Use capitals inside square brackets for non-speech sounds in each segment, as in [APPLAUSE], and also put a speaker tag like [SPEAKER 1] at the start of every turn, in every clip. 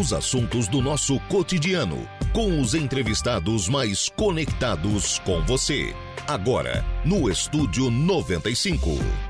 [SPEAKER 1] Os assuntos do nosso cotidiano, com os entrevistados mais conectados com você. Agora, no Estúdio 95.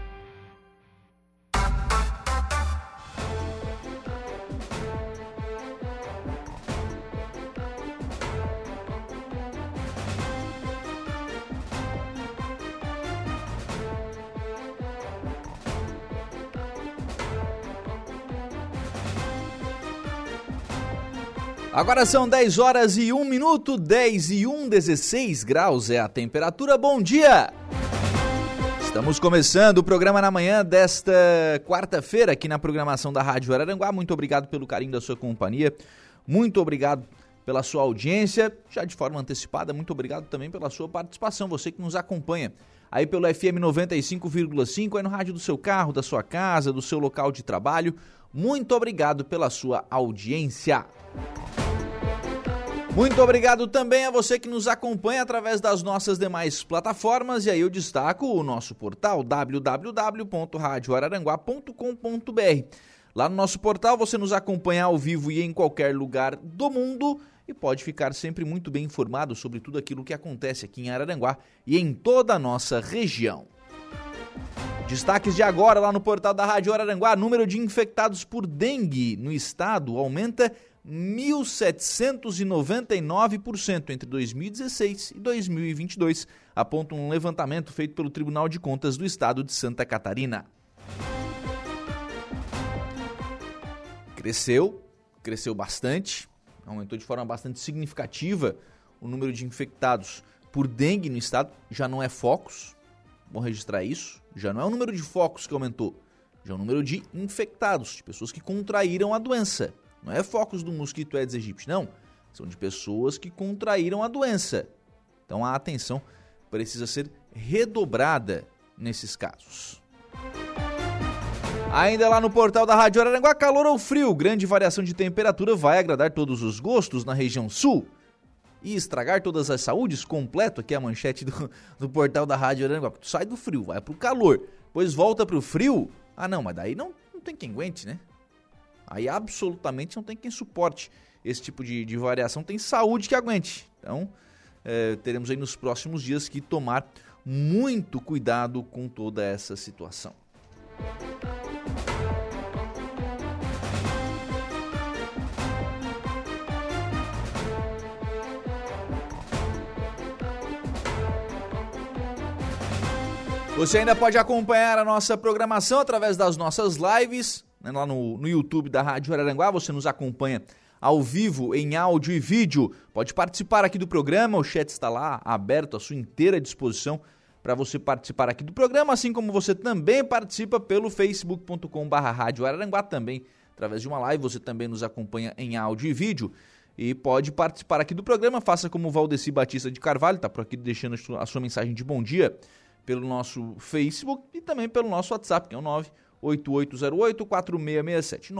[SPEAKER 2] Agora são 10 horas e 1 minuto, 10 e 1, 16 graus é a temperatura. Bom dia! Estamos começando o programa na manhã desta quarta-feira aqui na programação da Rádio Araranguá. Muito obrigado pelo carinho da sua companhia. Muito obrigado pela sua audiência, já de forma antecipada. Muito obrigado também pela sua participação, você que nos acompanha aí pelo FM 95,5 aí no rádio do seu carro, da sua casa, do seu local de trabalho. Muito obrigado pela sua audiência. Muito obrigado também a você que nos acompanha através das nossas demais plataformas e aí eu destaco o nosso portal www.radioararanguá.com.br. Lá no nosso portal você nos acompanha ao vivo e em qualquer lugar do mundo e pode ficar sempre muito bem informado sobre tudo aquilo que acontece aqui em Araranguá e em toda a nossa região. Destaques de agora lá no portal da Rádio Araranguá: número de infectados por dengue no estado aumenta 1.799% entre 2016 e 2022, aponta um levantamento feito pelo Tribunal de Contas do Estado de Santa Catarina. Cresceu, cresceu bastante, aumentou de forma bastante significativa o número de infectados por dengue no estado. Já não é focos, vou registrar isso, já não é o número de focos que aumentou, já é o número de infectados, de pessoas que contraíram a doença. Não é focos do mosquito Aedes aegypti, não. São de pessoas que contraíram a doença. Então a atenção precisa ser redobrada nesses casos. Ainda lá no portal da Rádio Araranguá, calor ou frio, grande variação de temperatura vai agradar todos os gostos na região sul e estragar todas as saúdes, completo aqui a manchete do, do portal da Rádio Araranguá. Sai do frio, vai pro calor, depois volta pro frio. Ah não, mas daí não, não tem quem aguente, né? Aí absolutamente não tem quem suporte esse tipo de, de variação, tem saúde que aguente. Então, é, teremos aí nos próximos dias que tomar muito cuidado com toda essa situação. Você ainda pode acompanhar a nossa programação através das nossas lives né, lá no, no YouTube da Rádio Araranguá. Você nos acompanha ao vivo, em áudio e vídeo. Pode participar aqui do programa, o chat está lá aberto à sua inteira disposição para você participar aqui do programa, assim como você também participa pelo facebook.com.br Rádio Araranguá também, através de uma live, você também nos acompanha em áudio e vídeo. E pode participar aqui do programa, faça como o Valdeci Batista de Carvalho, está por aqui deixando a sua mensagem de bom dia pelo nosso Facebook e também pelo nosso WhatsApp, que é o 9 8808-4667.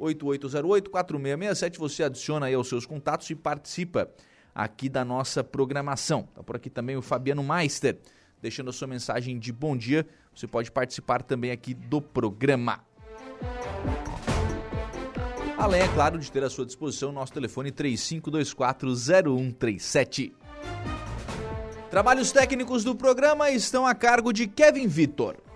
[SPEAKER 2] 98808-4667. Você adiciona aí aos seus contatos e participa aqui da nossa programação. Tá por aqui também o Fabiano Meister, deixando a sua mensagem de bom dia. Você pode participar também aqui do programa. Além, é claro, de ter à sua disposição o nosso telefone 35240137. Trabalhos técnicos do programa estão a cargo de Kevin Vitor.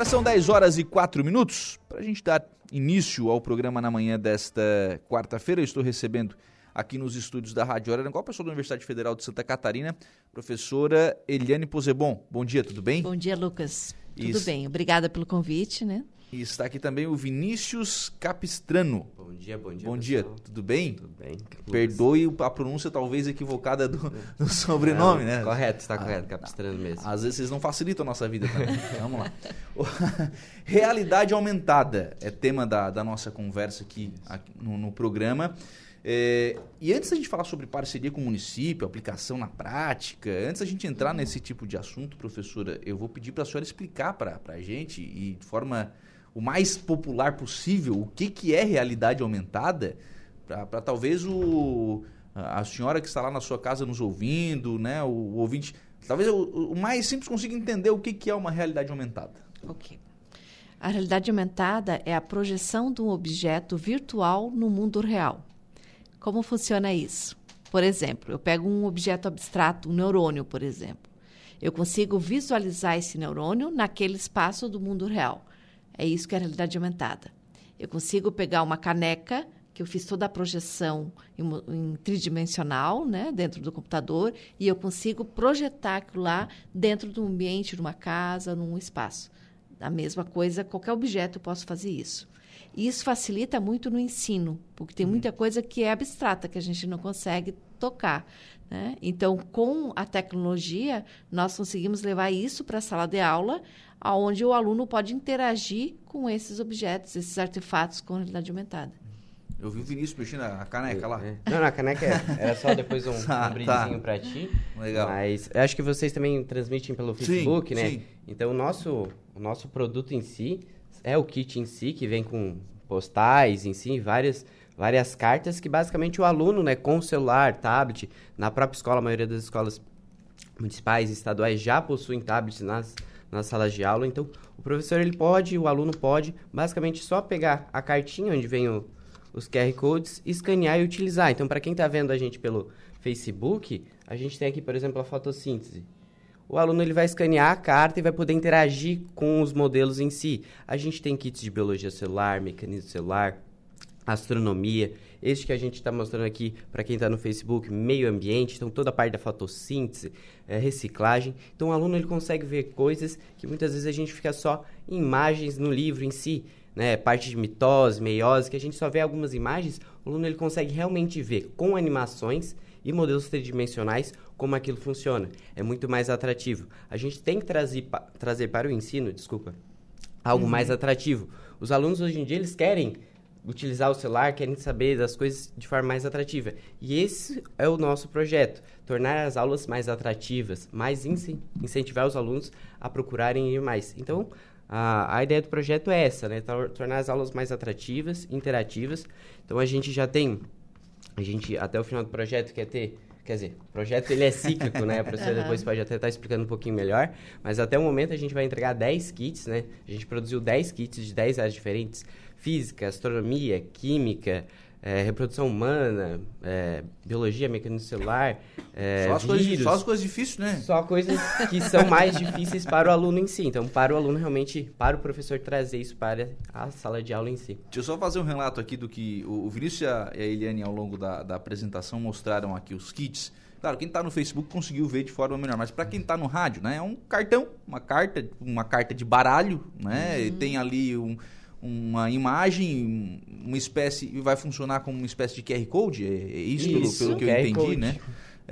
[SPEAKER 2] Agora são 10 horas e 4 minutos. Para a gente dar início ao programa na manhã desta quarta-feira, eu estou recebendo aqui nos estúdios da Rádio Araranguá, pessoa da Universidade Federal de Santa Catarina, professora Eliane Posebon. Bom dia, tudo bem?
[SPEAKER 3] Bom dia, Lucas. Tudo Isso. bem, obrigada pelo convite, né?
[SPEAKER 2] E está aqui também o Vinícius Capistrano.
[SPEAKER 4] Bom dia, bom dia.
[SPEAKER 2] Bom dia, tudo bem?
[SPEAKER 4] Tudo bem.
[SPEAKER 2] Perdoe a pronúncia talvez equivocada do, do sobrenome,
[SPEAKER 4] não,
[SPEAKER 2] né?
[SPEAKER 4] Correto, está ah, correto, Capistrano mesmo.
[SPEAKER 2] Às vezes vocês não facilitam a nossa vida também. Vamos lá. [LAUGHS] Realidade aumentada é tema da, da nossa conversa aqui, aqui no, no programa. É, e antes da gente falar sobre parceria com o município, aplicação na prática, antes da gente entrar nesse tipo de assunto, professora, eu vou pedir para a senhora explicar para a gente e de forma o mais popular possível o que, que é realidade aumentada, para talvez o, a senhora que está lá na sua casa nos ouvindo, né, o, o ouvinte, talvez o, o, mais simples consiga entender o que, que é uma realidade aumentada.
[SPEAKER 3] Ok. A realidade aumentada é a projeção de um objeto virtual no mundo real. Como funciona isso? Por exemplo, eu pego um objeto abstrato, um neurônio, por exemplo. Eu consigo visualizar esse neurônio naquele espaço do mundo real. É isso que é a realidade aumentada. Eu consigo pegar uma caneca, que eu fiz toda a projeção em, em, tridimensional, né, dentro do computador, e eu consigo projetar aquilo lá dentro de um ambiente, de uma casa, num espaço. A mesma coisa, qualquer objeto eu posso fazer isso. E isso facilita muito no ensino, porque tem uhum. muita coisa que é abstrata, que a gente não consegue tocar. Né? Então, com a tecnologia, nós conseguimos levar isso para a sala de aula, onde o aluno pode interagir com esses objetos, esses artefatos com realidade aumentada.
[SPEAKER 2] Eu vi o Vinícius mexendo a caneca lá. É.
[SPEAKER 4] Não, a caneca é, era só depois um, [LAUGHS] ah, um brindezinho tá. para ti.
[SPEAKER 2] Legal.
[SPEAKER 4] Mas acho que vocês também transmitem pelo Facebook, sim, né? Sim. Então, o nosso, o nosso produto em si é o kit em si, que vem com postais em si, várias, várias cartas que basicamente o aluno, né, com celular, tablet, na própria escola, a maioria das escolas municipais e estaduais já possuem tablets nas, nas salas de aula, então o professor ele pode, o aluno pode, basicamente só pegar a cartinha onde vem o, os QR Codes, escanear e utilizar. Então, para quem está vendo a gente pelo Facebook, a gente tem aqui, por exemplo, a fotossíntese o aluno ele vai escanear a carta e vai poder interagir com os modelos em si. A gente tem kits de biologia celular, mecanismo celular, astronomia. Este que a gente está mostrando aqui para quem está no Facebook, meio ambiente, então toda a parte da fotossíntese, é, reciclagem. Então o aluno ele consegue ver coisas que muitas vezes a gente fica só em imagens no livro em si. Né, parte de mitose, meiose, que a gente só vê algumas imagens, o aluno ele consegue realmente ver com animações e modelos tridimensionais como aquilo funciona. É muito mais atrativo. A gente tem que trazer, trazer para o ensino, desculpa, algo uhum. mais atrativo. Os alunos hoje em dia eles querem utilizar o celular, querem saber das coisas de forma mais atrativa. E esse é o nosso projeto, tornar as aulas mais atrativas, mais incentivar os alunos a procurarem ir mais. Então, a, a ideia do projeto é essa, né? Tornar as aulas mais atrativas, interativas. Então, a gente já tem a gente, até o final do projeto, quer ter Quer dizer, o projeto ele é cíclico, né? A professora [LAUGHS] uhum. depois pode até estar explicando um pouquinho melhor. Mas até o momento a gente vai entregar 10 kits, né? A gente produziu 10 kits de 10 áreas diferentes. Física, astronomia, química, é, reprodução humana, é, biologia, mecanismo celular, é,
[SPEAKER 2] só, as vírus, coisas, só as coisas difíceis, né?
[SPEAKER 4] Só coisas que são mais difíceis para o aluno em si. Então, para o aluno realmente, para o professor trazer isso para a sala de aula em si.
[SPEAKER 2] Deixa eu só fazer um relato aqui do que o Vinícius e a Eliane, ao longo da, da apresentação, mostraram aqui os kits. Claro, quem está no Facebook conseguiu ver de forma melhor, mas para quem está no rádio, né, é um cartão, uma carta, uma carta de baralho, né? Uhum. Tem ali um uma imagem, uma espécie, vai funcionar como uma espécie de QR Code, é, é isso, isso, pelo, pelo que eu entendi, code. né?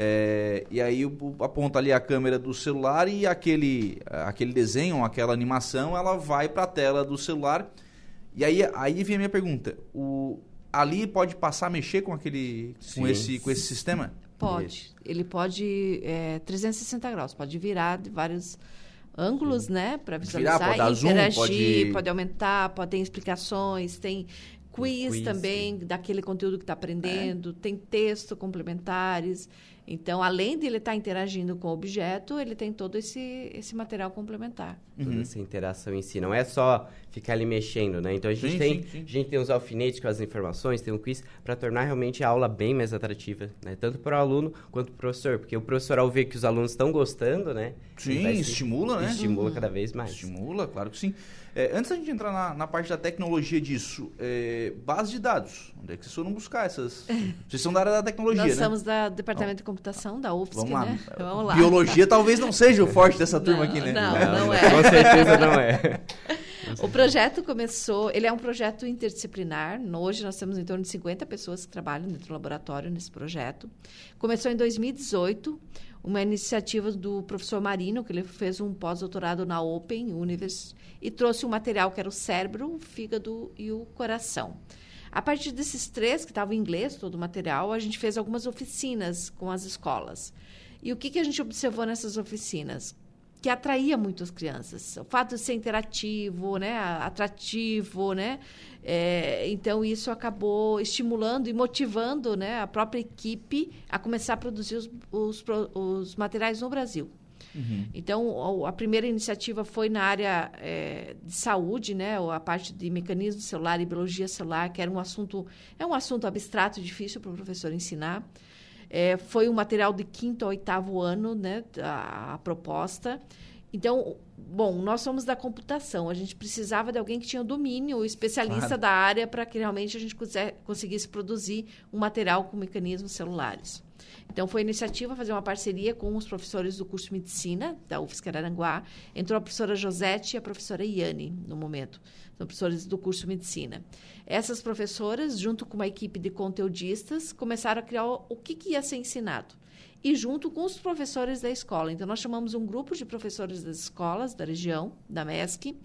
[SPEAKER 2] É, e aí aponta ali a câmera do celular e aquele, aquele desenho, aquela animação, ela vai para a tela do celular. E aí, aí vem a minha pergunta: o, ali pode passar a mexer com aquele, com esse, com esse sistema?
[SPEAKER 3] Pode. Ele pode é, 360 graus, pode virar de vários ângulos, Sim. né, para visualizar, Virar, pode interagir, zoom, pode... pode... aumentar, pode ter explicações, tem quiz, quiz também daquele conteúdo que está aprendendo, é. tem texto complementares. Então, além de ele estar tá interagindo com o objeto, ele tem todo esse, esse material complementar.
[SPEAKER 4] Toda uhum. essa interação em si. Não é só ficar ali mexendo, né? Então, a gente, sim, tem, sim, sim. A gente tem os alfinetes com as informações, tem um quiz para tornar realmente a aula bem mais atrativa, né? Tanto para o aluno quanto para o professor. Porque o professor, ao ver que os alunos estão gostando, né?
[SPEAKER 2] Sim, estimula, né?
[SPEAKER 4] Estimula uhum. cada vez mais.
[SPEAKER 2] Estimula, claro que sim. É, antes da gente entrar na, na parte da tecnologia disso, é, base de dados. Onde é que vocês foram buscar essas? [LAUGHS] Vocês são da área da tecnologia,
[SPEAKER 3] Nós
[SPEAKER 2] né?
[SPEAKER 3] somos da Departamento de Computação, da UFSC,
[SPEAKER 2] Vamos lá.
[SPEAKER 3] né?
[SPEAKER 2] Vamos lá. Biologia talvez não seja o [LAUGHS] forte dessa turma
[SPEAKER 3] não,
[SPEAKER 2] aqui, né?
[SPEAKER 3] Não, não, não é.
[SPEAKER 4] Com certeza não é. [LAUGHS]
[SPEAKER 3] O projeto começou, ele é um projeto interdisciplinar. Hoje nós temos em torno de 50 pessoas que trabalham dentro do laboratório nesse projeto. Começou em 2018 uma iniciativa do professor Marino, que ele fez um pós-doutorado na Open University e trouxe um material que era o cérebro, o fígado e o coração. A partir desses três, que estavam em inglês, todo o material, a gente fez algumas oficinas com as escolas. E o que, que a gente observou nessas oficinas? Que atraía muito as crianças. O fato de ser interativo, né, atrativo, né, é, então, isso acabou estimulando e motivando né, a própria equipe a começar a produzir os, os, os materiais no Brasil. Uhum. Então, a primeira iniciativa foi na área é, de saúde, né, a parte de mecanismo celular e biologia celular, que era um assunto, é um assunto abstrato e difícil para o professor ensinar. É, foi um material de quinto a oitavo ano, né, a, a proposta. Então, bom, nós somos da computação, a gente precisava de alguém que tinha domínio, especialista claro. da área, para que realmente a gente conseguisse produzir um material com mecanismos celulares. Então, foi a iniciativa fazer uma parceria com os professores do curso de Medicina, da UFSC Araranguá. Entrou a professora Josete e a professora Iane, no momento, são professores do curso de Medicina. Essas professoras, junto com uma equipe de conteudistas, começaram a criar o que, que ia ser ensinado e junto com os professores da escola. Então, nós chamamos um grupo de professores das escolas da região, da MESC.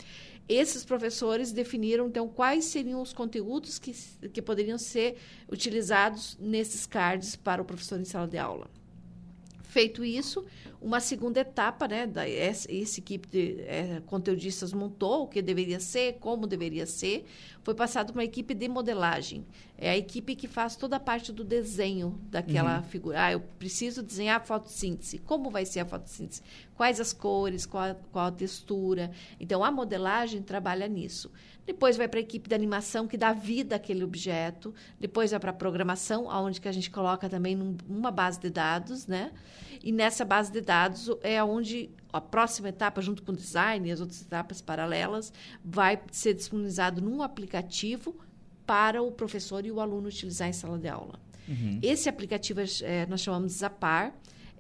[SPEAKER 3] Esses professores definiram, então, quais seriam os conteúdos que, que poderiam ser utilizados nesses cards para o professor em sala de aula. Feito isso, uma segunda etapa, né, da, essa, essa equipe de é, conteudistas montou o que deveria ser, como deveria ser, foi passado para uma equipe de modelagem. É a equipe que faz toda a parte do desenho daquela uhum. figura. Ah, eu preciso desenhar a fotossíntese. Como vai ser a fotossíntese? Quais as cores, qual qual a textura? Então, a modelagem trabalha nisso. Depois vai para a equipe de animação que dá vida àquele objeto. Depois vai para a programação, onde que a gente coloca também num, uma base de dados, né? E nessa base de dados é onde a próxima etapa, junto com o design e as outras etapas paralelas, vai ser disponibilizado num aplicativo para o professor e o aluno utilizar em sala de aula. Uhum. Esse aplicativo é, nós chamamos de Zapar.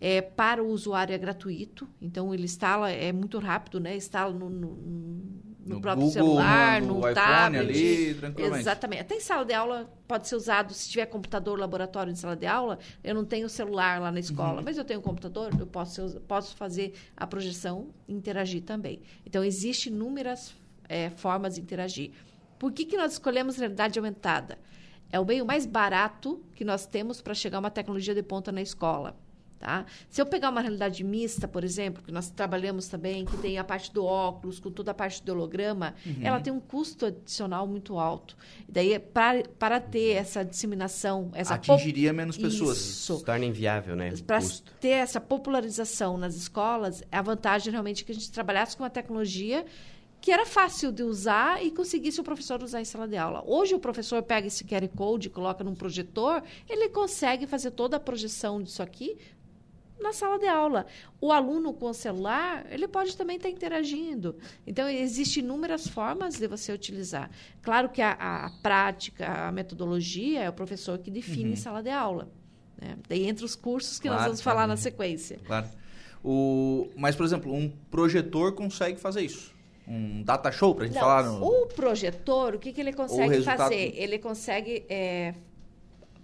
[SPEAKER 3] É, para o usuário é gratuito, então ele instala, é muito rápido, né? Instala no, no no, no próprio Google, celular, no, no, no tablet. Ali, tranquilamente. Exatamente. Até em sala de aula pode ser usado, se tiver computador, laboratório em sala de aula, eu não tenho celular lá na escola, uhum. mas eu tenho um computador, eu posso, posso fazer a projeção e interagir também. Então, existem inúmeras é, formas de interagir. Por que, que nós escolhemos realidade aumentada? É o meio mais barato que nós temos para chegar a uma tecnologia de ponta na escola. Tá? Se eu pegar uma realidade mista, por exemplo, que nós trabalhamos também, que tem a parte do óculos, com toda a parte do holograma, uhum. ela tem um custo adicional muito alto. E daí, para, para ter essa disseminação, essa
[SPEAKER 2] atingiria menos pessoas.
[SPEAKER 4] Isso. Se torna inviável, né?
[SPEAKER 3] Para ter essa popularização nas escolas, a vantagem realmente é que a gente trabalhasse com uma tecnologia que era fácil de usar e conseguisse o professor usar em sala de aula. Hoje o professor pega esse QR Code, coloca num projetor, ele consegue fazer toda a projeção disso aqui na sala de aula. O aluno com o celular, ele pode também estar interagindo. Então, existem inúmeras formas de você utilizar. Claro que a, a prática, a metodologia é o professor que define uhum. sala de aula. Né? Daí entre os cursos que claro, nós vamos falar na sequência.
[SPEAKER 2] Claro. O, mas, por exemplo, um projetor consegue fazer isso? um data show para a gente Não, falar? No...
[SPEAKER 3] O projetor, o que, que ele consegue fazer? Ele consegue é,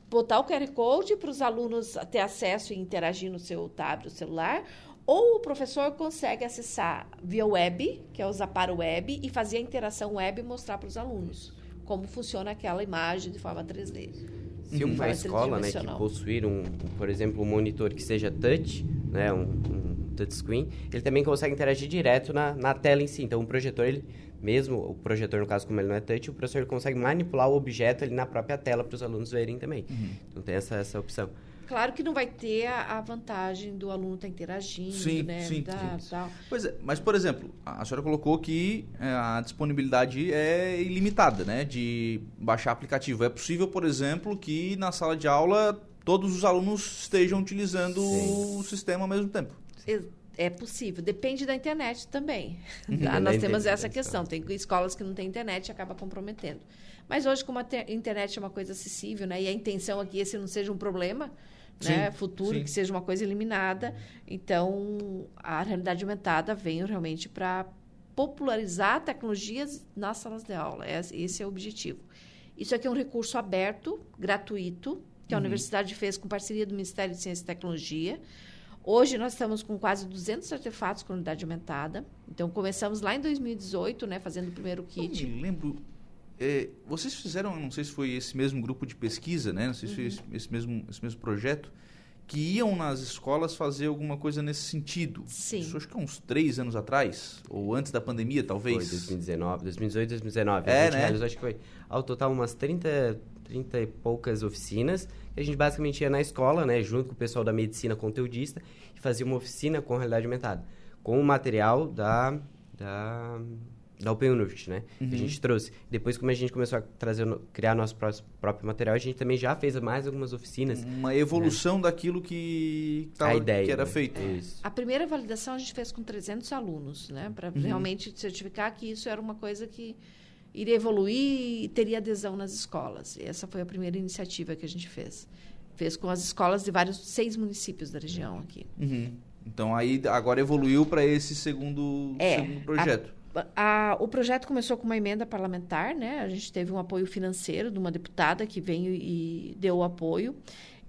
[SPEAKER 3] botar o QR Code para os alunos ter acesso e interagir no seu tablet, o celular, ou o professor consegue acessar via web, que é usar para o web, e fazer a interação web e mostrar para os alunos como funciona aquela imagem de forma 3D.
[SPEAKER 4] Se uma forma escola né, que possuir, um, por exemplo, um monitor que seja touch, né, um, um touchscreen, ele também consegue interagir direto na, na tela em si. Então, o projetor, ele mesmo o projetor, no caso, como ele não é touch, o professor consegue manipular o objeto ali na própria tela para os alunos verem também. Uhum. Então tem essa, essa opção.
[SPEAKER 3] Claro que não vai ter a, a vantagem do aluno estar tá interagindo, sim, né? Sim, da, sim. Tal.
[SPEAKER 2] Pois é, mas, por exemplo, a senhora colocou que é, a disponibilidade é ilimitada, né? De baixar aplicativo. É possível, por exemplo, que na sala de aula todos os alunos estejam utilizando sim. o sistema ao mesmo tempo.
[SPEAKER 3] É possível, depende da internet também. Tá? Nós temos essa questão. Tem escolas que não têm internet e acaba comprometendo. Mas hoje, como a internet é uma coisa acessível, né? E a intenção aqui é que esse não seja um problema, sim, né? Futuro, sim. que seja uma coisa eliminada. Então, a realidade aumentada vem realmente para popularizar tecnologias nas salas de aula. Esse é o objetivo. Isso aqui é um recurso aberto, gratuito, que a uhum. universidade fez com parceria do Ministério de Ciência e Tecnologia. Hoje nós estamos com quase 200 artefatos com unidade aumentada. Então começamos lá em 2018, né, fazendo o primeiro kit.
[SPEAKER 2] Eu me lembro. É, vocês fizeram, não sei se foi esse mesmo grupo de pesquisa, né? Não sei se foi uhum. esse, esse, mesmo, esse mesmo projeto, que iam nas escolas fazer alguma coisa nesse sentido.
[SPEAKER 3] Sim.
[SPEAKER 2] Isso acho que há uns três anos atrás, ou antes da pandemia, talvez.
[SPEAKER 4] Foi 2019, 2018, 2019. É, né? acho que foi ao total umas 30, 30 e poucas oficinas a gente basicamente ia na escola, né, junto com o pessoal da medicina conteudista, e fazia uma oficina com realidade aumentada, com o material da, da da Open University, né? Uhum. a gente trouxe. Depois, como a gente começou a trazer, criar nosso próprio material, a gente também já fez mais algumas oficinas.
[SPEAKER 2] Uma evolução né? daquilo que, tava, a ideia, que era né? feito.
[SPEAKER 3] Isso. A primeira validação a gente fez com 300 alunos, né? Para uhum. realmente certificar que isso era uma coisa que iria evoluir e teria adesão nas escolas. E essa foi a primeira iniciativa que a gente fez. Fez com as escolas de vários seis municípios da região aqui.
[SPEAKER 2] Uhum. Então aí agora evoluiu para esse segundo, é, segundo projeto.
[SPEAKER 3] A, o projeto começou com uma emenda parlamentar, né? A gente teve um apoio financeiro de uma deputada que veio e deu o apoio.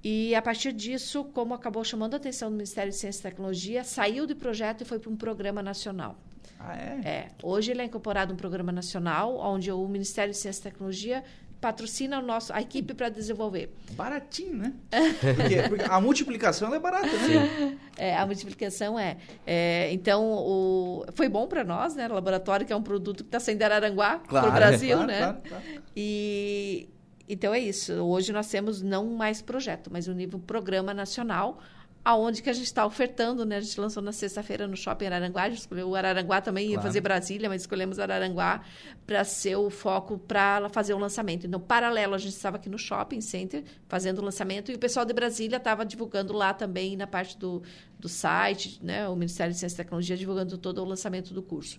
[SPEAKER 3] E a partir disso, como acabou chamando a atenção do Ministério de Ciência e Tecnologia, saiu do projeto e foi para um programa nacional.
[SPEAKER 2] Ah, é?
[SPEAKER 3] É. Hoje ele é incorporado um programa nacional, onde o Ministério de Ciência e Tecnologia patrocina o nosso, a equipe para desenvolver.
[SPEAKER 2] Baratinho, né? [LAUGHS] porque, porque, a multiplicação é barata, né?
[SPEAKER 3] É, a multiplicação é. é então, o, foi bom para nós, né? O laboratório, que é um produto que está saindo de Araranguá claro, para o Brasil, claro, né? Claro, claro. E então é isso. Hoje nós temos não mais projeto, mas um nível programa nacional, aonde que a gente está ofertando, né? A gente lançou na sexta-feira no Shopping Araranguá, a gente escolheu o Araranguá também, ia claro. fazer Brasília, mas escolhemos Araranguá para ser o foco para fazer o lançamento. Então, paralelo, a gente estava aqui no Shopping Center fazendo o lançamento e o pessoal de Brasília estava divulgando lá também na parte do, do site, né? O Ministério de Ciência e Tecnologia divulgando todo o lançamento do curso.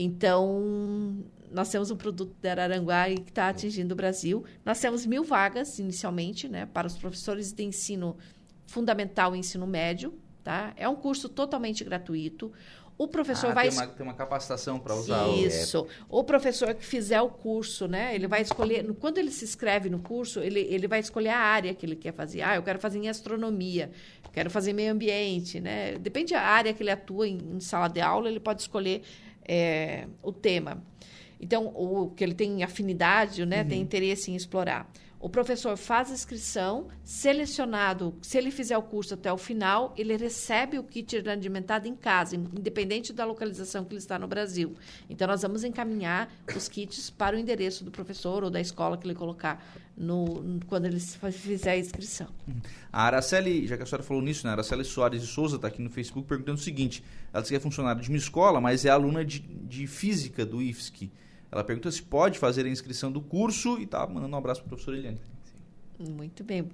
[SPEAKER 3] Então, nós temos um produto de Araranguá que está atingindo o Brasil. Nós temos mil vagas, inicialmente, né, para os professores de ensino fundamental e ensino médio, tá? É um curso totalmente gratuito. O professor
[SPEAKER 2] ah,
[SPEAKER 3] vai.
[SPEAKER 2] Tem uma, tem uma capacitação para usar
[SPEAKER 3] Isso. O... o professor que fizer o curso, né? Ele vai escolher. Quando ele se inscreve no curso, ele, ele vai escolher a área que ele quer fazer. Ah, eu quero fazer em astronomia, quero fazer meio ambiente, né? Depende da área que ele atua em, em sala de aula, ele pode escolher é, o tema. Então, o que ele tem afinidade, né? Uhum. Tem interesse em explorar. O professor faz a inscrição, selecionado, se ele fizer o curso até o final, ele recebe o kit alimentado em casa, independente da localização que ele está no Brasil. Então, nós vamos encaminhar os kits para o endereço do professor ou da escola que ele colocar no, quando ele fizer a inscrição.
[SPEAKER 2] A Araceli, já que a senhora falou nisso, né? A Araceli Soares de Souza está aqui no Facebook perguntando o seguinte: ela diz que é funcionária de uma escola, mas é aluna de, de física do IFSC. Ela pergunta se pode fazer a inscrição do curso e está mandando um abraço para a professora Eliane.
[SPEAKER 3] Muito bem.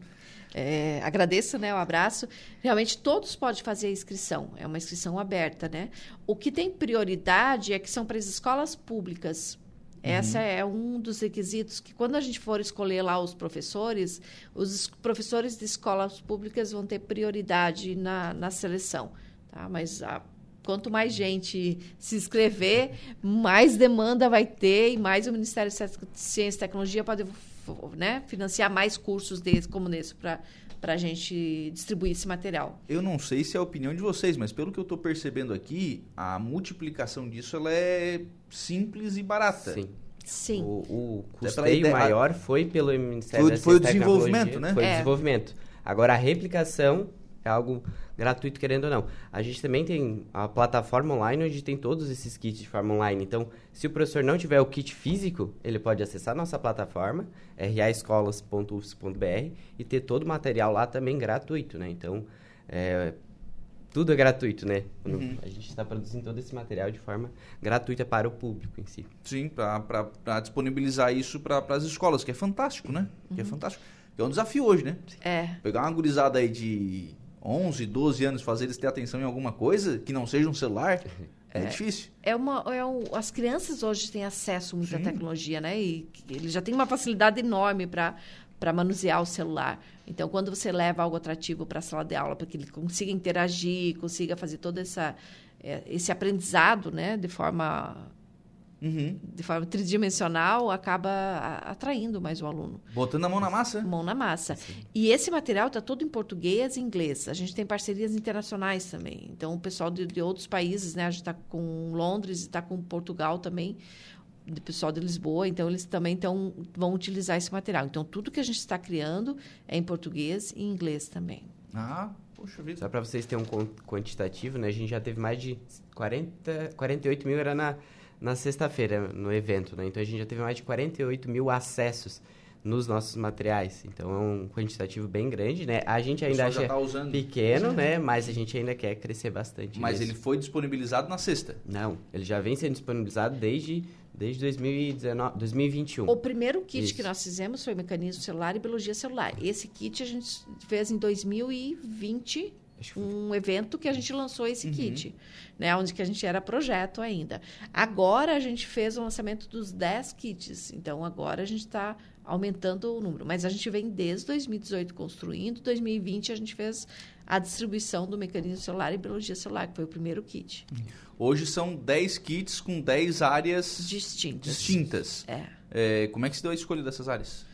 [SPEAKER 3] É, agradeço né, o abraço. Realmente todos podem fazer a inscrição, é uma inscrição aberta. Né? O que tem prioridade é que são para as escolas públicas. Uhum. Essa é um dos requisitos que, quando a gente for escolher lá os professores, os professores de escolas públicas vão ter prioridade na, na seleção. Tá? Mas a quanto mais gente se inscrever, mais demanda vai ter e mais o Ministério de Ciência e Tecnologia pode né, financiar mais cursos desse, como nesse para para a gente distribuir esse material.
[SPEAKER 2] Eu não sei se é a opinião de vocês, mas pelo que eu estou percebendo aqui, a multiplicação disso ela é simples e barata.
[SPEAKER 4] Sim.
[SPEAKER 3] Sim. O,
[SPEAKER 4] o custeio é maior foi pelo Ministério
[SPEAKER 2] foi,
[SPEAKER 4] da Ciência Foi
[SPEAKER 2] o desenvolvimento, né?
[SPEAKER 4] Foi o é. desenvolvimento. Agora, a replicação é algo gratuito, querendo ou não. A gente também tem a plataforma online onde tem todos esses kits de forma online. Então, se o professor não tiver o kit físico, ele pode acessar nossa plataforma, raescolas.ufs.br, e ter todo o material lá também gratuito, né? Então, é, tudo é gratuito, né? Uhum. A gente está produzindo todo esse material de forma gratuita para o público em si.
[SPEAKER 2] Sim, para disponibilizar isso para as escolas, que é fantástico, né? Uhum. Que é uhum. fantástico. Que é um desafio hoje, né?
[SPEAKER 3] É.
[SPEAKER 2] Pegar uma gurizada aí de 11, 12 anos fazer eles ter atenção em alguma coisa que não seja um celular, é, é difícil.
[SPEAKER 3] É uma, é um, as crianças hoje têm acesso muito à tecnologia, né? E eles já têm uma facilidade enorme para para manusear o celular. Então, quando você leva algo atrativo para a sala de aula, para que ele consiga interagir, consiga fazer todo essa, é, esse aprendizado né, de forma uhum. de forma tridimensional, acaba atraindo mais o aluno.
[SPEAKER 2] Botando a mão na massa?
[SPEAKER 3] Mão na massa. Sim. E esse material está todo em português e inglês. A gente tem parcerias internacionais também. Então, o pessoal de, de outros países, né? A gente está com Londres e está com Portugal também, do pessoal de Lisboa, então eles também tão, vão utilizar esse material. Então, tudo que a gente está criando é em português e inglês também.
[SPEAKER 2] Ah, Poxa vida.
[SPEAKER 4] Só para vocês terem um quantitativo, né? A gente já teve mais de 40, 48 mil, era na, na sexta-feira, no evento, né? Então a gente já teve mais de 48 mil acessos nos nossos materiais. Então é um quantitativo bem grande, né? A gente ainda acha
[SPEAKER 2] tá usando.
[SPEAKER 4] pequeno, né? Mas a gente ainda quer crescer bastante.
[SPEAKER 2] Mas ele foi disponibilizado na sexta?
[SPEAKER 4] Não, ele já vem sendo disponibilizado desde desde 2019, 2021.
[SPEAKER 3] O primeiro kit Isso. que nós fizemos foi mecanismo celular e biologia celular. Esse kit a gente fez em 2020 um evento que a gente lançou esse uhum. kit, né, onde que a gente era projeto ainda. Agora a gente fez o lançamento dos 10 kits, então agora a gente está aumentando o número. Mas a gente vem desde 2018 construindo, 2020 a gente fez a distribuição do mecanismo celular e biologia celular, que foi o primeiro kit.
[SPEAKER 2] Hoje são 10 kits com 10 áreas
[SPEAKER 3] distintas.
[SPEAKER 2] distintas.
[SPEAKER 3] É.
[SPEAKER 2] é. Como é que se deu a escolha dessas áreas?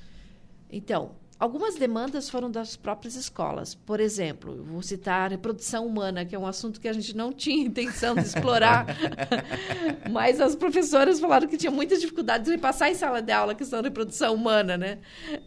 [SPEAKER 3] Então, Algumas demandas foram das próprias escolas. Por exemplo, vou citar a reprodução humana, que é um assunto que a gente não tinha [LAUGHS] intenção de explorar, [LAUGHS] mas as professoras falaram que tinha muitas dificuldades de passar em sala de aula a questão da reprodução humana, né?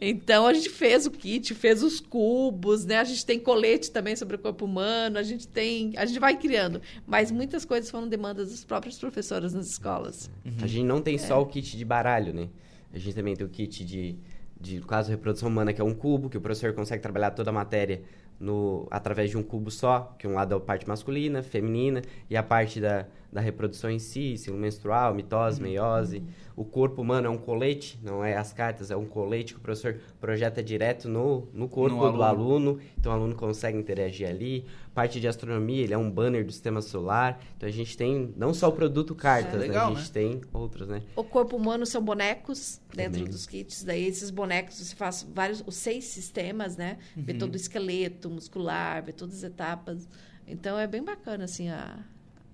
[SPEAKER 3] Então a gente fez o kit, fez os cubos, né? A gente tem colete também sobre o corpo humano, a gente tem, a gente vai criando, mas muitas coisas foram demandas das próprias professoras nas escolas.
[SPEAKER 4] Uhum. A gente não tem é. só o kit de baralho, né? A gente também tem o kit de de, no caso, reprodução humana, que é um cubo, que o professor consegue trabalhar toda a matéria no, através de um cubo só, que um lado é a parte masculina, feminina, e a parte da, da reprodução em si, ciclo menstrual, mitose, uhum. meiose. Uhum. O corpo humano é um colete, não é as cartas, é um colete que o professor projeta direto no, no corpo no do aluno. aluno. Então o aluno consegue interagir ali. Parte de astronomia, ele é um banner do sistema solar. Então a gente tem não só o produto cartas, é legal, né? a gente né? tem outros, né?
[SPEAKER 3] O corpo humano são bonecos dentro Também. dos kits. Daí esses bonecos você faz vários, os seis sistemas, né? Uhum. Vê todo o esqueleto muscular, vê todas as etapas. Então é bem bacana assim a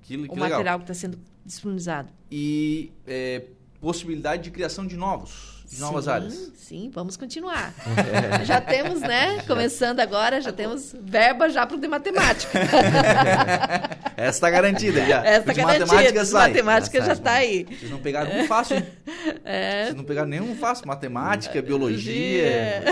[SPEAKER 3] que, que o legal. material que está sendo disponibilizado.
[SPEAKER 2] E é, possibilidade de criação de novos, de sim, novas áreas.
[SPEAKER 3] Sim, vamos continuar. [LAUGHS] já temos, né? Começando agora, já temos verba já para o de matemática. [LAUGHS]
[SPEAKER 2] Essa está garantida já.
[SPEAKER 3] Essa está garantida. Matemática, sai. matemática já está aí.
[SPEAKER 2] Vocês não pegaram nenhum fácil? É. Vocês não pegaram nenhum fácil. Matemática, biologia. É.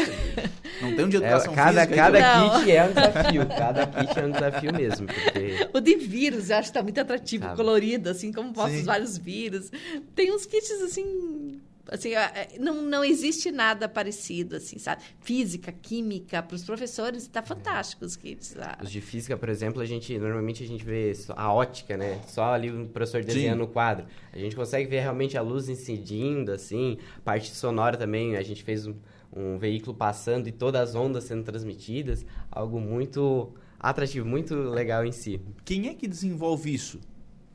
[SPEAKER 2] Não tem um de educação
[SPEAKER 4] é, cada,
[SPEAKER 2] física.
[SPEAKER 4] Cada kit é um desafio. Cada kit é um desafio mesmo. Porque... [LAUGHS]
[SPEAKER 3] O de vírus, eu acho que está muito atrativo, Sabe. colorido, assim, como mostra os vários vírus. Tem uns kits, assim, assim, é, não, não existe nada parecido, assim, sabe? Física, química, para os professores, está fantástico os kits.
[SPEAKER 4] Ah. Os de física, por exemplo, a gente, normalmente a gente vê a ótica, né? Só ali o professor desenhando o quadro. A gente consegue ver realmente a luz incidindo, assim, parte sonora também, a gente fez um um veículo passando e todas as ondas sendo transmitidas, algo muito atrativo, muito legal em si.
[SPEAKER 2] Quem é que desenvolve isso?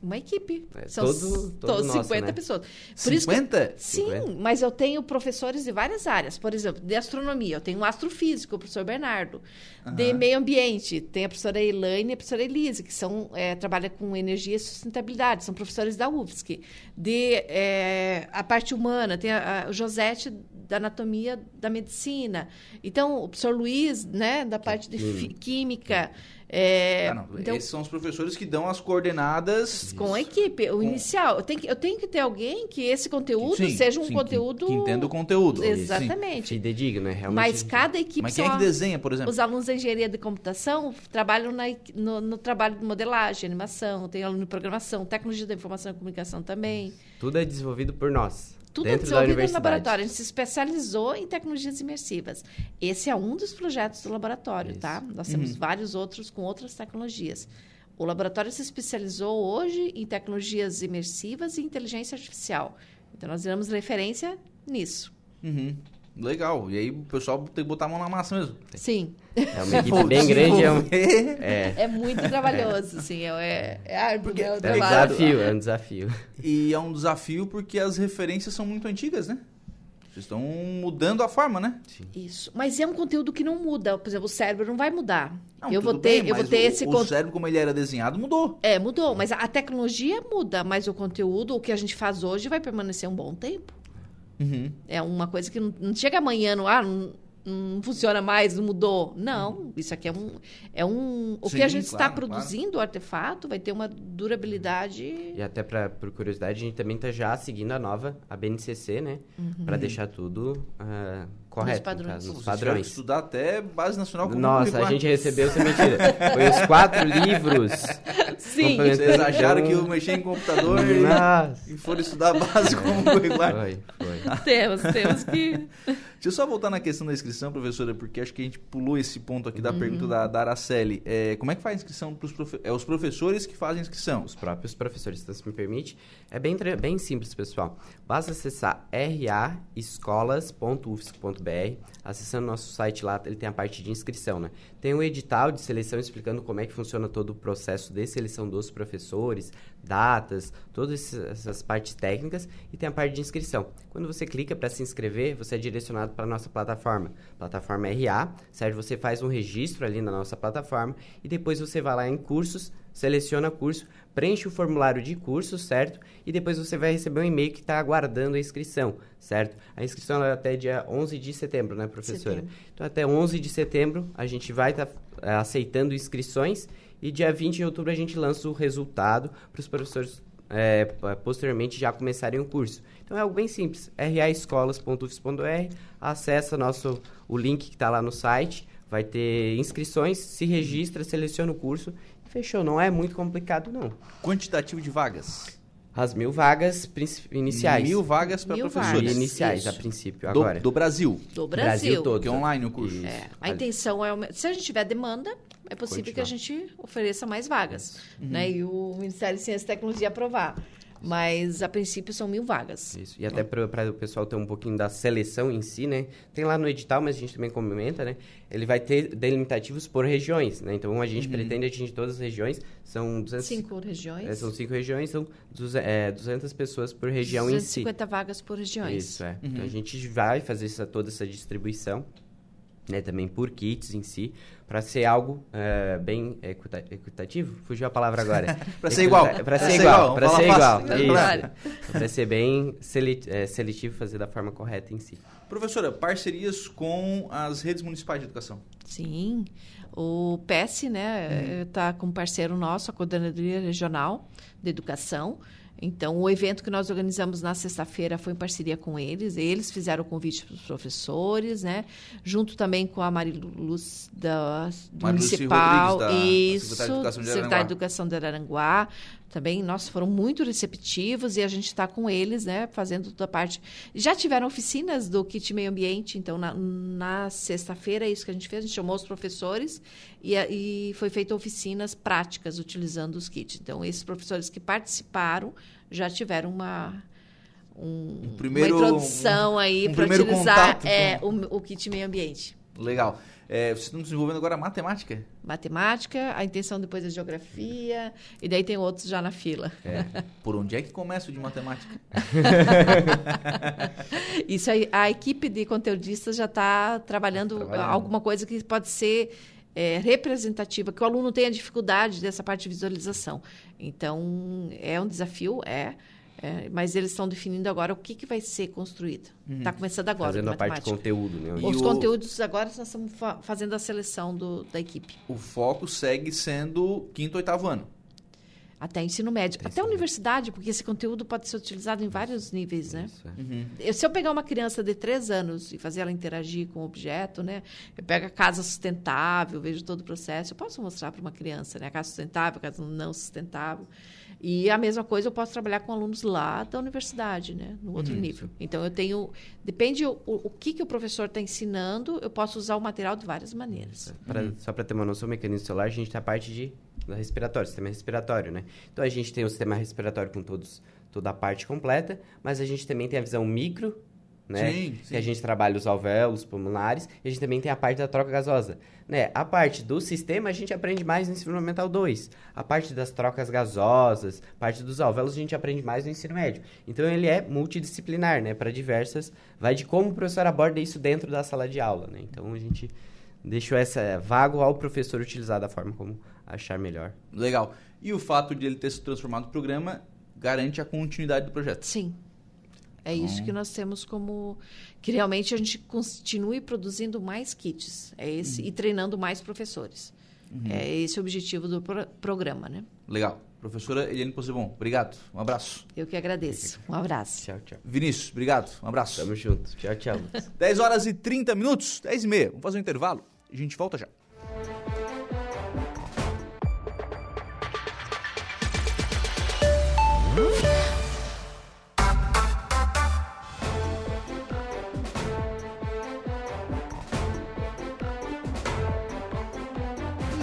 [SPEAKER 3] Uma equipe.
[SPEAKER 4] É, São todo, todo nosso,
[SPEAKER 3] 50
[SPEAKER 4] né?
[SPEAKER 3] pessoas.
[SPEAKER 2] Por 50?
[SPEAKER 3] Que, sim, 50? mas eu tenho professores de várias áreas. Por exemplo, de astronomia, eu tenho um astrofísico, o professor Bernardo. Uhum. De meio ambiente, tem a professora Elaine e a professora Elise, que são, é, trabalham com energia e sustentabilidade, são professores da UFSC. De é, a parte humana, tem a, a Josete da anatomia da medicina. Então, o professor Luiz, né, da parte de química. É,
[SPEAKER 2] ah, então, Esses são os professores que dão as coordenadas.
[SPEAKER 3] Com a equipe. O com... inicial. Eu tenho, que, eu tenho que ter alguém que esse conteúdo sim, seja um sim, conteúdo.
[SPEAKER 2] Que, que, entenda o conteúdo.
[SPEAKER 3] Exatamente.
[SPEAKER 4] Fidedigno, né?
[SPEAKER 3] Realmente. Mas cada equipe.
[SPEAKER 2] Mas quem é que desenha, por exemplo?
[SPEAKER 3] Os alunos da engenharia de computação trabalham na, no, no, trabalho de modelagem, animação, tem aluno de programação, tecnologia da informação e comunicação também.
[SPEAKER 4] Tudo é desenvolvido por nós.
[SPEAKER 3] Tudo é desenvolvido no laboratório. A gente se especializou em tecnologias imersivas. Esse é um dos projetos do laboratório, Isso. tá? Nós temos uhum. vários outros com outras tecnologias. O laboratório se especializou hoje em tecnologias imersivas e inteligência artificial. Então, nós viramos referência nisso.
[SPEAKER 2] Uhum. Legal. E aí o pessoal tem que botar a mão na massa mesmo.
[SPEAKER 3] Sim.
[SPEAKER 4] É uma [LAUGHS] equipe bem grande. É, um...
[SPEAKER 3] é. é muito trabalhoso, sim. É, é árduo, porque,
[SPEAKER 4] é, um desafio, é um desafio.
[SPEAKER 2] E é um desafio porque as referências são muito antigas, né? Vocês estão mudando a forma, né?
[SPEAKER 3] Sim. Isso. Mas é um conteúdo que não muda. Por exemplo, o cérebro não vai mudar. Não, eu vou ter, bem, eu vou ter o, esse
[SPEAKER 2] o cérebro como ele era desenhado mudou.
[SPEAKER 3] É, mudou, mas a tecnologia muda, mas o conteúdo, o que a gente faz hoje vai permanecer um bom tempo.
[SPEAKER 2] Uhum.
[SPEAKER 3] É uma coisa que não, não chega amanhã, não, ah, não, não, funciona mais, não mudou. Não, uhum. isso aqui é um. É um o Sim, que a gente claro, está produzindo, claro. o artefato, vai ter uma durabilidade.
[SPEAKER 4] E até para por curiosidade, a gente também está já seguindo a nova, a BNCC, né? Uhum. Para deixar tudo uh, correto,
[SPEAKER 3] nos padrões.
[SPEAKER 4] Caso, nos
[SPEAKER 2] Vocês
[SPEAKER 4] padrões.
[SPEAKER 2] estudar até base nacional comum
[SPEAKER 4] Nossa, a gente recebeu essa mentira. Foi os quatro livros.
[SPEAKER 3] Sim.
[SPEAKER 2] Vocês acharam que eu mexi em computador e, e foram estudar base comum curricular.
[SPEAKER 4] Foi, foi.
[SPEAKER 3] Temos, temos que. [LAUGHS]
[SPEAKER 2] Deixa eu só voltar na questão da inscrição, professora, porque acho que a gente pulou esse ponto aqui da
[SPEAKER 3] Uhum.
[SPEAKER 2] pergunta da, da Araceli. É, como é que faz a inscrição para os professores? É os professores que fazem a inscrição.
[SPEAKER 4] Os próprios professores, então, se me permite. É bem, bem simples, pessoal. Basta acessar raescolas.ufsc.br. Acessando nosso site lá, ele tem a parte de inscrição, né? Tem um edital de seleção explicando como é que funciona todo o processo de seleção dos professores, datas, todas essas partes técnicas e tem a parte de inscrição. Quando você clica para se inscrever, você é direcionado para a nossa plataforma, plataforma RA, certo? Você faz um registro ali na nossa plataforma e depois você vai lá em cursos, seleciona curso, preenche o formulário de curso, certo? E depois você vai receber um e-mail que está aguardando a inscrição, certo? A inscrição é até dia 11 de setembro, né, professora?
[SPEAKER 3] Setembro.
[SPEAKER 4] Então, até 11 de setembro, a gente vai estar aceitando inscrições e dia 20 de outubro a gente lança o resultado para os professores é, posteriormente já começarem o curso. Então, é algo bem simples. raescolas.ufs.br, acessa nosso, o link que está lá no site, vai ter inscrições, se registra, seleciona o curso Fechou, não é muito complicado, não.
[SPEAKER 2] Quantitativo de vagas.
[SPEAKER 4] As mil vagas iniciais.
[SPEAKER 2] Mil vagas para professores.
[SPEAKER 3] vagas.
[SPEAKER 4] iniciais,
[SPEAKER 3] Isso.
[SPEAKER 4] a princípio,
[SPEAKER 2] Do,
[SPEAKER 4] agora.
[SPEAKER 2] do Brasil.
[SPEAKER 3] Do
[SPEAKER 4] Brasil
[SPEAKER 3] Brasil.
[SPEAKER 4] todo.
[SPEAKER 2] Que é online o curso.
[SPEAKER 3] É, a
[SPEAKER 4] Ali.
[SPEAKER 3] intenção é, se a gente tiver demanda, é possível que a
[SPEAKER 4] Continuar.
[SPEAKER 3] gente ofereça mais vagas,
[SPEAKER 2] Uhum.
[SPEAKER 3] né? E o Ministério de Ciência e Tecnologia aprovar. Mas, a princípio, são mil vagas.
[SPEAKER 4] Isso. E até para o pessoal ter um pouquinho da seleção em si, né? Tem lá no edital, mas a gente também comenta, né? Ele vai ter delimitativos por regiões, né? Então a
[SPEAKER 2] Uhum.
[SPEAKER 4] gente pretende atingir todas as regiões. São 200,
[SPEAKER 3] Cinco regiões.
[SPEAKER 4] é, são cinco regiões, são duze- é, 200 pessoas por região em si.
[SPEAKER 3] 250 vagas por regiões.
[SPEAKER 4] Isso, é.
[SPEAKER 2] Uhum.
[SPEAKER 4] Então a gente vai fazer essa, toda essa distribuição, né? Também por kits em si, para ser algo é, bem equita- equitativo. Fugiu a palavra agora. [LAUGHS]
[SPEAKER 2] Pra ser igual.
[SPEAKER 4] Para ser
[SPEAKER 2] ser
[SPEAKER 4] igual.
[SPEAKER 2] igual.
[SPEAKER 4] Para ser igual. Para ser bem é, seletivo, fazer da forma correta em si.
[SPEAKER 2] Professora, parcerias com as redes municipais de educação.
[SPEAKER 3] Sim. O PES, né, está como parceiro nosso, a Coordenadoria Regional de Educação. Então, o evento que nós organizamos na sexta-feira foi em parceria com eles. Eles fizeram o convite para os professores, né? Junto também com a Mariluz da do
[SPEAKER 2] Mariluz
[SPEAKER 3] Municipal.
[SPEAKER 2] Da
[SPEAKER 3] Isso,
[SPEAKER 2] Secretaria de Educação de Araranguá.
[SPEAKER 3] de Educação de Araranguá. Também, nossa, foram muito receptivos e a gente está com eles, né? Fazendo toda a parte. Já tiveram oficinas do Kit Meio Ambiente, então, na, na sexta-feira, é isso que a gente fez. A gente chamou os professores e, e foi feita oficinas práticas utilizando os kits. Então, esses professores que participaram já tiveram uma. um-
[SPEAKER 2] primeiro-
[SPEAKER 3] uma introdução aí
[SPEAKER 2] um
[SPEAKER 3] para utilizar é,
[SPEAKER 2] com-
[SPEAKER 3] o, o kit meio ambiente.
[SPEAKER 2] Legal. É, vocês estão desenvolvendo agora matemática?
[SPEAKER 3] Matemática, a intenção depois é geografia, e daí tem outros já na fila.
[SPEAKER 2] Por onde é que começa o de matemática? [LAUGHS]
[SPEAKER 3] Isso aí, a equipe de conteudistas já está trabalhando,
[SPEAKER 4] Trabalhando.
[SPEAKER 3] alguma coisa que pode ser é, representativa, que o aluno tenha dificuldade dessa parte de visualização. Então, é um desafio, é, é, mas eles estão definindo agora o que, que vai ser construído. Está começando agora,
[SPEAKER 4] Fazendo a parte de conteúdo, né?
[SPEAKER 3] Os
[SPEAKER 2] o-
[SPEAKER 3] conteúdos agora nós estamos fa- fazendo a seleção do- da equipe.
[SPEAKER 2] O foco segue sendo quinto, oitavo ano.
[SPEAKER 3] Até ensino médio,
[SPEAKER 4] Até
[SPEAKER 3] até a
[SPEAKER 4] ensino
[SPEAKER 3] universidade, porque esse conteúdo pode ser utilizado em vários níveis, né?
[SPEAKER 4] Isso, é.
[SPEAKER 2] Uhum.
[SPEAKER 3] Eu- Se eu pegar uma criança de três anos e fazer ela interagir com o objeto, né? Eu pego a casa sustentável, vejo todo o processo. Eu posso mostrar para uma criança, né? A casa sustentável, a casa não sustentável. E a mesma coisa eu posso trabalhar com alunos lá da universidade, né? No outro nível. Então eu tenho. Depende o, o que, que o professor está ensinando, eu posso usar o material de várias maneiras.
[SPEAKER 4] Pra- Só para ter uma noção, o mecanismo celular, a gente tem a parte de respiratório, sistema respiratório, né? Então a gente tem o sistema respiratório com todos, toda a parte completa, mas a gente também tem a visão micro, né?
[SPEAKER 2] Sim,
[SPEAKER 4] Que
[SPEAKER 2] sim.
[SPEAKER 4] a gente trabalha os alvéolos pulmonares, e a gente também tem a parte da troca gasosa. Né? A parte do sistema a gente aprende mais no ensino fundamental 2. A parte das trocas gasosas, parte dos alvéolos a gente aprende mais no ensino médio. Então ele é multidisciplinar, né? Para diversas, vai de como o professor aborda isso dentro da sala de aula, né? Então a gente deixou essa vago ao professor utilizar da forma como achar melhor.
[SPEAKER 2] Legal. E o fato de ele ter se transformado no programa garante a continuidade do projeto.
[SPEAKER 3] Sim. É isso que nós temos como. Que realmente a gente continue produzindo mais kits. É esse, E treinando mais professores. É esse o objetivo do pro- programa, né?
[SPEAKER 2] Legal. Professora Eliane Possebon, obrigado. Um abraço.
[SPEAKER 3] Eu que agradeço. Um abraço.
[SPEAKER 4] Tchau, tchau.
[SPEAKER 2] Vinícius, obrigado. Um abraço.
[SPEAKER 4] Tamo junto. Tchau, tchau. [LAUGHS]
[SPEAKER 2] 10 horas e 30 minutos, 10 e meia. Vamos fazer um intervalo e a gente volta já.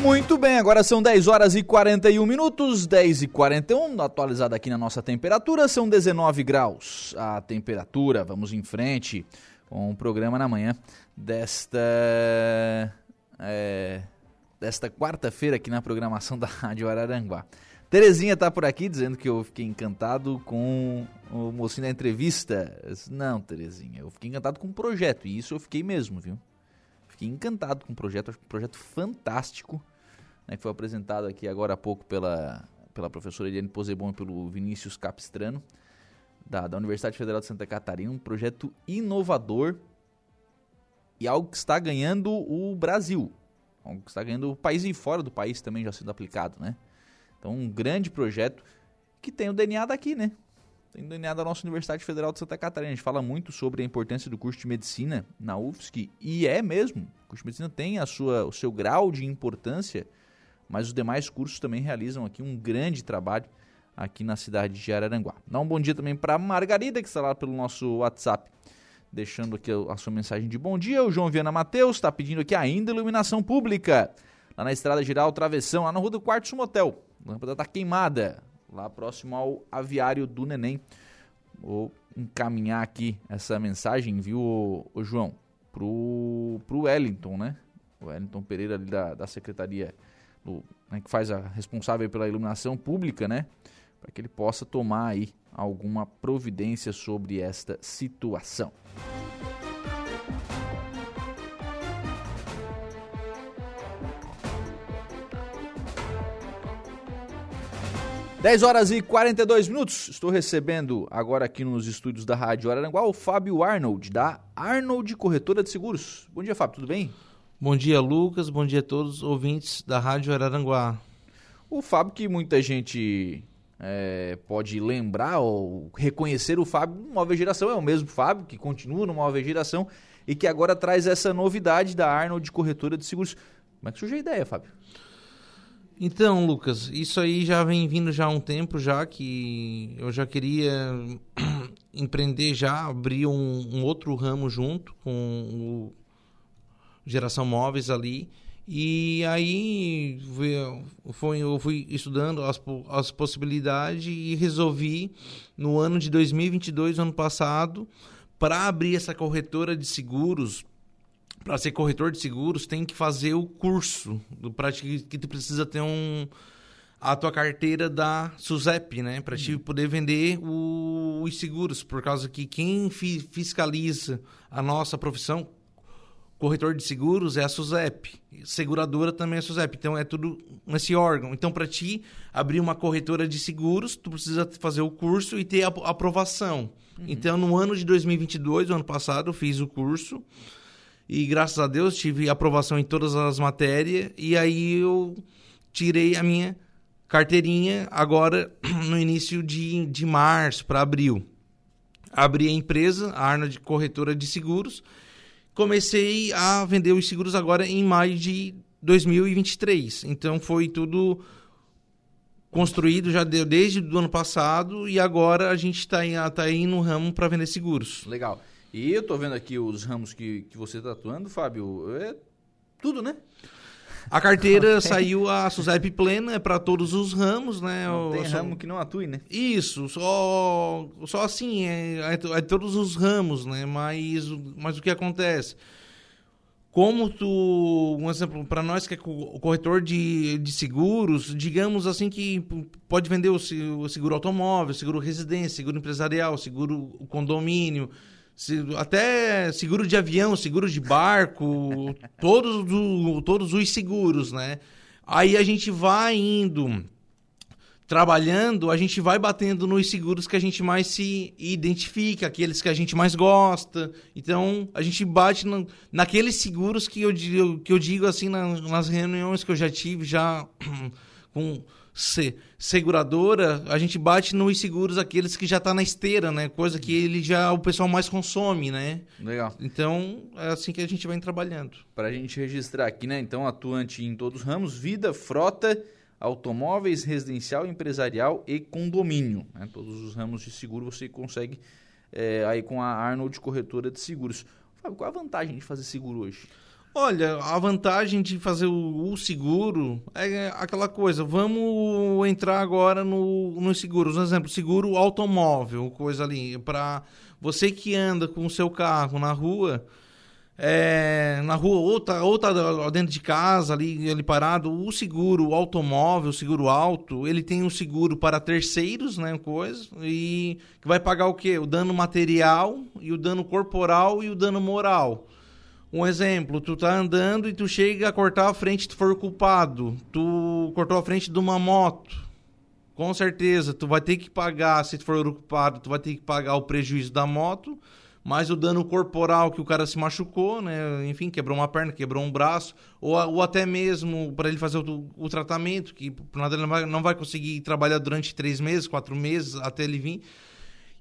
[SPEAKER 2] Muito bem, agora são 10 horas e 41 minutos, 10 e 41, atualizado aqui na nossa temperatura, são 19 graus a temperatura. Vamos em frente com o programa na manhã desta, é, desta quarta-feira aqui na programação da Rádio Araranguá. Terezinha tá por aqui dizendo que eu fiquei encantado com o mocinho da entrevista. Não, Terezinha, eu fiquei encantado com o projeto, e isso eu fiquei mesmo, viu? Fiquei encantado com o projeto, acho um projeto fantástico né, que foi apresentado aqui agora há pouco pela, pela professora Eliane Posebon e pelo Vinícius Capistrano, da, da Universidade Federal de Santa Catarina, um projeto inovador e algo que está ganhando o Brasil, algo que está ganhando o país e fora do país também já sendo aplicado, né? Então, um grande projeto que tem o DNA daqui, né? Tem o DNA da nossa Universidade Federal de Santa Catarina. A gente fala muito sobre a importância do curso de medicina na UFSC, e é mesmo. O curso de medicina tem a sua, o seu grau de importância mas os demais cursos também realizam aqui um grande trabalho aqui na cidade de Araranguá. Dá um bom dia também para Margarida, que está lá pelo nosso WhatsApp, deixando aqui a sua mensagem de bom dia. O João Viana Matheus está pedindo aqui ainda iluminação pública, lá na Estrada Geral Travessão, lá na Rua do Quarto Motel. A lâmpada está queimada, lá próximo ao aviário do Neném. Vou encaminhar aqui essa mensagem, viu, o João, pro, pro Wellington, né? O Wellington Pereira ali da, da Secretaria do, né, que faz a responsável pela iluminação pública, né, para que ele possa tomar aí alguma providência sobre esta situação. Dez horas e 42 minutos. Estou recebendo agora aqui nos estúdios da Rádio Araranguá o Fábio Arnold, da Arnold Corretora de Seguros. Bom dia, Fábio, tudo bem?
[SPEAKER 5] Bom dia, Lucas. Bom dia a todos os ouvintes da Rádio Araranguá.
[SPEAKER 2] O Fábio, que muita gente é, pode lembrar ou reconhecer o Fábio nova geração, é o mesmo Fábio que continua numa nova geração e que agora traz essa novidade da Arnold Corretora de Seguros. Como é que surgiu a ideia, Fábio?
[SPEAKER 5] Então, Lucas, isso aí já vem vindo já há um tempo já que eu já queria [CLEARS THROAT] empreender já, abrir um, um outro ramo junto com o geração móveis ali. E aí foi, eu fui estudando as, as possibilidades e resolvi, no ano de 2022, ano passado, para abrir essa corretora de seguros, para ser corretor de seguros, tem que fazer o curso do que, que tu precisa ter um a tua carteira da SUSEP, né, para te uhum. poder vender o, os seguros, por causa que quem fi, fiscaliza a nossa profissão, corretor de seguros é a SUSEP, seguradora também é a SUSEP, então é tudo nesse órgão. Então, para ti abrir uma corretora de seguros, tu precisa fazer o curso e ter a aprovação. Uhum. Então, no ano de 2022, o ano passado, eu fiz o curso e graças a Deus tive aprovação em todas as matérias e aí eu tirei a minha carteirinha agora [CLEARS THROAT] no início de, de março para abril. Abri a empresa, a Arnold Corretora de Seguros, comecei a vender os seguros agora em maio de 2023. Então foi tudo construído já desde o ano passado e agora a gente está tá aí no ramo para vender seguros.
[SPEAKER 2] Legal. E eu estou vendo aqui os ramos que, que você está atuando, Fábio. É tudo, né?
[SPEAKER 5] A carteira saiu a SUSEP plena, é para todos os ramos, né?
[SPEAKER 2] Não tem só... ramo que não atue, né?
[SPEAKER 5] Isso, só, só assim, é, é, é, todos os ramos, né? Mas, mas o que acontece? Como tu, um exemplo, para nós que é o corretor de, de seguros, digamos assim que pode vender o, o seguro automóvel, seguro residência, seguro empresarial, seguro condomínio, até seguro de avião, seguro de barco, todos, do, todos os seguros, né? Aí a gente vai indo trabalhando, a gente vai batendo nos seguros que a gente mais se identifica, aqueles que a gente mais gosta. Então, a gente bate naqueles seguros que eu, que eu digo assim na, nas reuniões que eu já tive já [CLEARS THROAT] com se, seguradora, a gente bate nos seguros aqueles que já tá na esteira, né? Coisa que ele já o pessoal mais consome, né?
[SPEAKER 2] Legal.
[SPEAKER 5] Então, é assim que a gente vai trabalhando.
[SPEAKER 2] Para a gente registrar aqui, né? Então, atuante em todos os ramos, vida, frota, automóveis, residencial, empresarial e condomínio. Né? Todos os ramos de seguro você consegue é, aí com a Arnold Corretora de Seguros. Fábio, qual a vantagem de fazer seguro hoje?
[SPEAKER 5] Olha, a vantagem de fazer o, o, seguro é aquela coisa. Vamos entrar agora no, nos seguros. Um exemplo, seguro automóvel, coisa ali. Para você que anda com o seu carro na rua, é, na rua ou tá, ou tá dentro de casa ali, ali parado, o seguro automóvel, o seguro alto, ele tem um seguro para terceiros, né, coisa, e que vai pagar o quê? O dano material e o dano corporal e o dano moral. Um exemplo, tu tá andando e tu chega a cortar a frente, tu for culpado. Tu cortou a frente de uma moto. Com certeza, tu vai ter que pagar, se tu for culpado, tu vai ter que pagar o prejuízo da moto, mais o dano corporal que o cara se machucou, né? Enfim, quebrou uma perna, quebrou um braço, ou, ou até mesmo para ele fazer o, o, tratamento, que por nada ele não vai, não vai conseguir trabalhar durante três meses, quatro meses, até ele vir.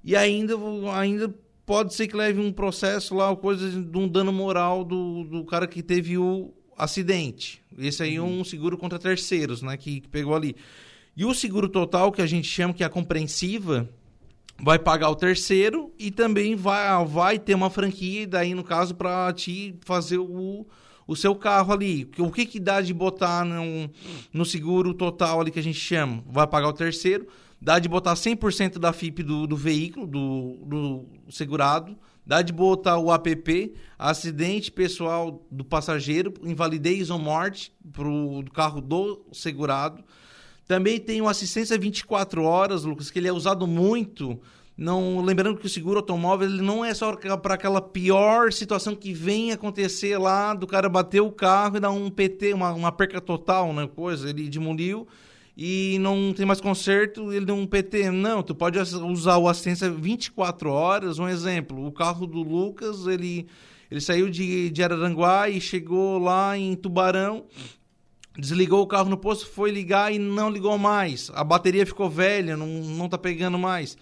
[SPEAKER 5] E ainda, ainda pode ser que leve um processo lá, coisa de um dano moral do, do cara que teve o acidente. Esse aí é um seguro contra terceiros, né? Que, que, pegou ali. E o seguro total, que a gente chama que é a compreensiva, vai pagar o terceiro e também vai, vai ter uma franquia, daí no caso, para te fazer o, o seu carro ali. O que, que dá de botar no, no seguro total ali que a gente chama? Vai pagar o terceiro dá de botar 100% da FIP do, do veículo, do, do, segurado, dá de botar o APP, acidente pessoal do passageiro, invalidez ou morte para o carro do segurado. Também tem o assistência 24 horas, Lucas, que ele é usado muito. Não, lembrando que o seguro automóvel ele não é só para aquela pior situação que vem acontecer lá do cara bater o carro e dar um PT, uma, uma perca total, né? Coisa, ele demoliu e não tem mais conserto, ele deu um PT. Não, tu pode usar o assistência 24 horas. Um exemplo, o carro do Lucas, ele, ele saiu de, de Araranguá e chegou lá em Tubarão, desligou o carro no posto, foi ligar e não ligou mais. A bateria ficou velha, não, não tá pegando mais.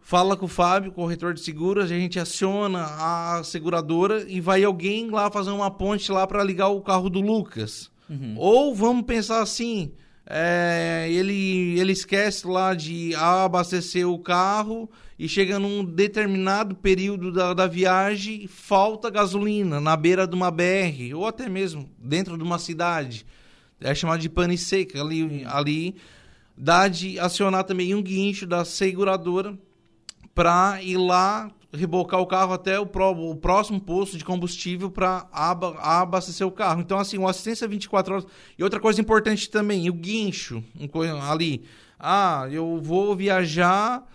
[SPEAKER 5] Fala com o Fábio, corretor de seguros, a gente aciona a seguradora e vai alguém lá fazer uma ponte lá para ligar o carro do Lucas. Uhum. Ou vamos pensar assim, é, ele, ele esquece lá de abastecer o carro e chega num determinado período da, da viagem falta gasolina na beira de uma BR ou até mesmo dentro de uma cidade. É chamado de pane seca. Ali, ali dá de acionar também um guincho da seguradora para ir lá rebocar o carro até o, pro, o próximo posto de combustível para aba, abastecer o carro. Então, assim, uma assistência 24 horas. E outra coisa importante também, o guincho ali. Ah, eu vou viajar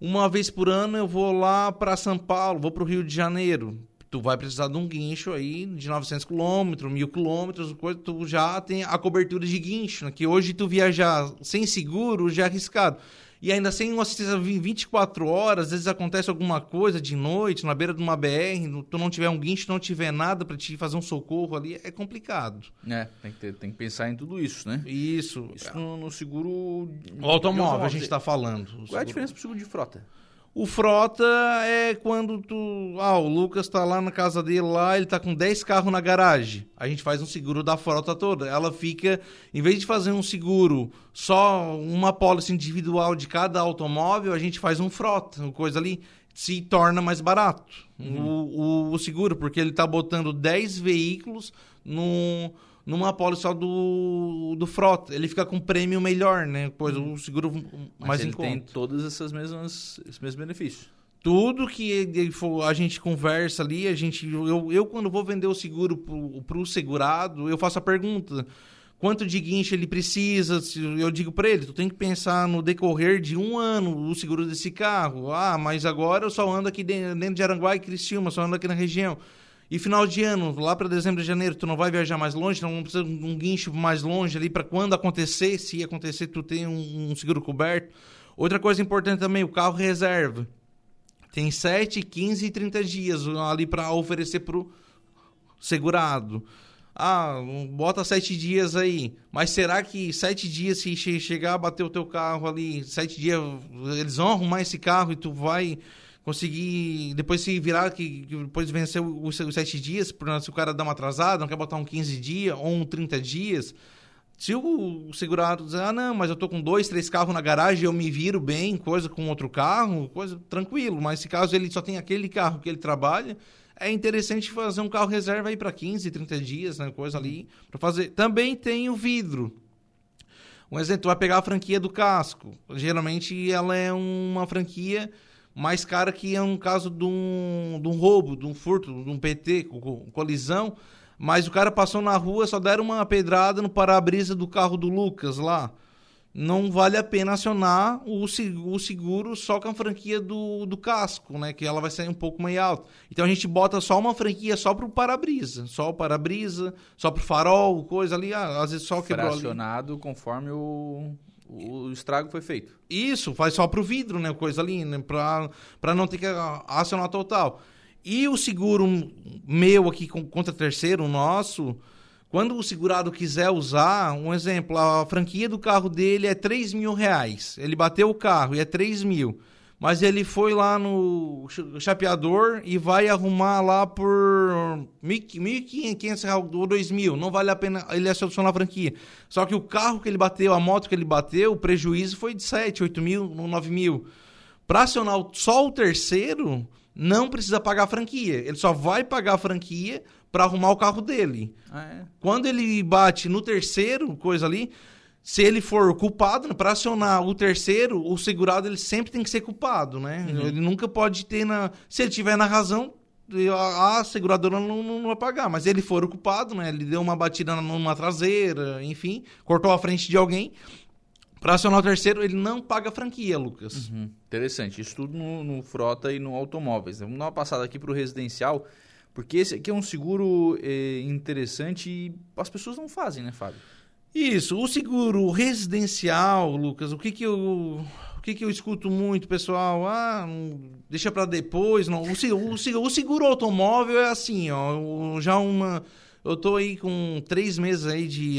[SPEAKER 5] uma vez por ano, eu vou lá para São Paulo, vou para o Rio de Janeiro. Tu vai precisar de um guincho aí de 900 quilômetros, mil quilômetros, coisa, tu já tem a cobertura de guincho, né? que hoje tu viajar sem seguro já é arriscado e ainda sem uma assistência 24 horas, às vezes acontece alguma coisa de noite, na beira de uma BR, tu não tiver um guincho, não tiver nada para te fazer um socorro ali, é complicado.
[SPEAKER 2] É, tem que, ter, tem que pensar em tudo isso, né?
[SPEAKER 5] Isso.
[SPEAKER 2] Isso no, no seguro...
[SPEAKER 5] O automóvel, a gente está falando.
[SPEAKER 2] Qual é a diferença pro seguro de frota?
[SPEAKER 5] O frota é quando tu. Ah, o Lucas tá lá na casa dele lá, ele tá com 10 carros na garagem. A gente faz um seguro da frota toda. Ela fica, em vez de fazer um seguro só uma pólice individual de cada automóvel, a gente faz um frota, uma coisa ali. Se torna mais barato uhum. o, o, o, seguro, porque ele tá botando 10 veículos num. No numa pólice só do, do frota. Ele fica com prêmio melhor, né? Pois o seguro
[SPEAKER 2] Mas
[SPEAKER 5] mais
[SPEAKER 2] ele
[SPEAKER 5] em conta.
[SPEAKER 2] tem todos essas mesmas, esses mesmos benefícios.
[SPEAKER 5] Tudo que ele for, a gente conversa ali, a gente. Eu, eu quando vou vender o seguro para o segurado, eu faço a pergunta. Quanto de guincho ele precisa? Eu digo para ele, tu tem que pensar no decorrer de um ano o seguro desse carro. Ah, mas agora eu só ando aqui dentro de Aranguá e Criciúma, só ando aqui na região. E final de ano, lá para dezembro janeiro, tu não vai viajar mais longe, não precisa de um guincho mais longe ali para quando acontecer, se acontecer, tu tem um, um, seguro coberto. Outra coisa importante também, o carro reserva. Tem 7, 15 e 30 dias ali para oferecer para o segurado. ah, bota sete dias aí. Mas será que sete dias, se chegar a bater o teu carro ali, sete dias, eles vão arrumar esse carro e tu vai conseguir, depois se virar, que, depois vencer os, os sete dias, se o cara dá uma atrasada, não quer botar um 15 dias ou um 30 dias, se o segurado dizer, ah, não, mas eu tô com dois, três carros na garagem, eu me viro bem, coisa com outro carro, coisa tranquilo. Mas se caso ele só tem aquele carro que ele trabalha, é interessante fazer um carro reserva aí para 15, 30 dias, né, coisa ali, para fazer. Também tem o vidro. Um exemplo, tu vai pegar a franquia do casco. Geralmente ela é uma franquia mais cara que é um caso de um, de um roubo, de um furto, de um PT, colisão mas o cara passou na rua, só deram uma pedrada no para-brisa do carro do Lucas lá. Não vale a pena acionar o, o seguro só com a franquia do, do casco, né? Que ela vai sair um pouco mais alta. Então a gente bota só uma franquia só pro para-brisa. Só o para-brisa, só pro farol, coisa ali. Ah, às vezes só quebrou
[SPEAKER 2] Fracionado ali. conforme o, o estrago foi feito.
[SPEAKER 5] Isso, faz só pro vidro, né? Coisa ali, né? Pra não ter que acionar total. E o seguro meu aqui contra terceiro, o nosso, quando o segurado quiser usar, um exemplo, a franquia do carro dele é 3 mil reais. Ele bateu o carro e é 3 mil. Mas ele foi lá no chapeador e vai arrumar lá por 1.500 reais ou 2 mil. Não vale a pena ele solucionar a franquia. Só que o carro que ele bateu, a moto que ele bateu, o prejuízo foi de 7, 8 mil, 9 mil. Para acionar só o terceiro, não precisa pagar a franquia. Ele só vai pagar a franquia para arrumar o carro dele. Ah, é? Quando ele bate no terceiro, coisa ali, se ele for culpado, né, para acionar o terceiro, o segurado ele sempre tem que ser culpado, né? Uhum. Ele nunca pode ter na. Se ele tiver na razão, a, seguradora não, não, vai pagar. Mas ele for o culpado, né? Ele deu uma batida numa traseira, enfim, cortou a frente de alguém. Para acionar o terceiro, ele não paga franquia, Lucas.
[SPEAKER 2] Uhum. Interessante. Isso tudo no, no, frota e no automóveis. Vamos dar uma passada aqui para o residencial, porque esse aqui é um seguro é, interessante e as pessoas não fazem, né, Fábio?
[SPEAKER 5] Isso. O seguro residencial, Lucas, o que que eu... O que, que eu escuto muito, pessoal? Ah, deixa para depois. Não. O, o, o seguro automóvel é assim, ó, já uma eu estou aí com três meses aí de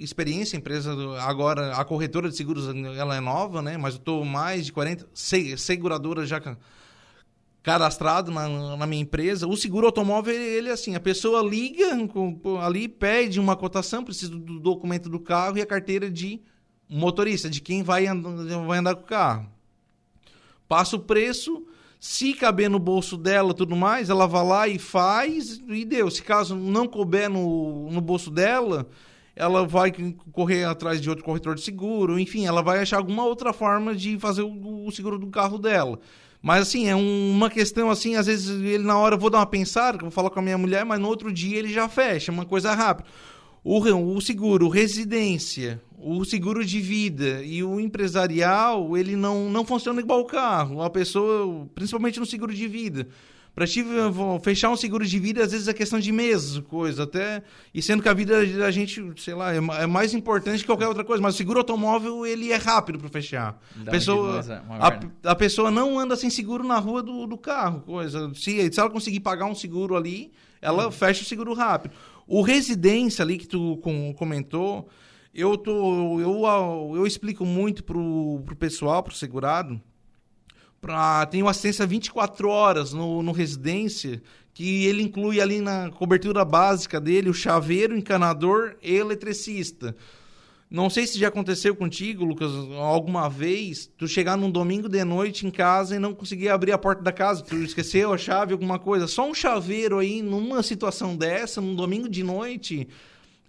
[SPEAKER 5] experiência, empresa agora, a corretora de seguros ela é nova, né? Mas eu estou mais de 40 seguradoras já cadastrado na, na, minha empresa. O seguro automóvel, ele é assim, a pessoa liga ali, pede uma cotação, precisa do documento do carro e a carteira de motorista, de quem vai, andar, vai andar com o carro. Passa o preço, se caber no bolso dela tudo mais, ela vai lá e faz e deu. Se caso não couber no, no bolso dela, ela vai correr atrás de outro corretor de seguro, enfim, ela vai achar alguma outra forma de fazer o, o seguro do carro dela. Mas assim, é um, uma questão assim, às vezes ele na hora eu vou dar uma pensada, vou falar com a minha mulher, mas no outro dia ele já fecha, uma coisa rápida. O, o seguro, residência, o seguro de vida e o empresarial, ele não, não funciona igual o carro. A pessoa, principalmente no seguro de vida. Para te fechar um seguro de vida, às vezes é questão de meses, coisa. Até, e sendo que a vida da gente, sei lá, é, é mais importante que qualquer outra coisa. Mas o seguro automóvel, ele é rápido para fechar. a pessoa, a, a, pessoa não anda sem seguro na rua do, do carro, coisa. Se, se ela conseguir pagar um seguro ali, ela uhum. fecha o seguro rápido. O residência ali que tu comentou, eu, tô, eu, eu explico muito pro, pro pessoal, pro segurado, pra, tem uma assistência 24 horas no, no residência, que ele inclui ali na cobertura básica dele o chaveiro, encanador e eletricista. Não sei se já aconteceu contigo, Lucas, alguma vez, tu chegar num domingo de noite em casa e não conseguir abrir a porta da casa, tu esqueceu a chave, alguma coisa. Só um chaveiro aí, numa situação dessa, num domingo de noite,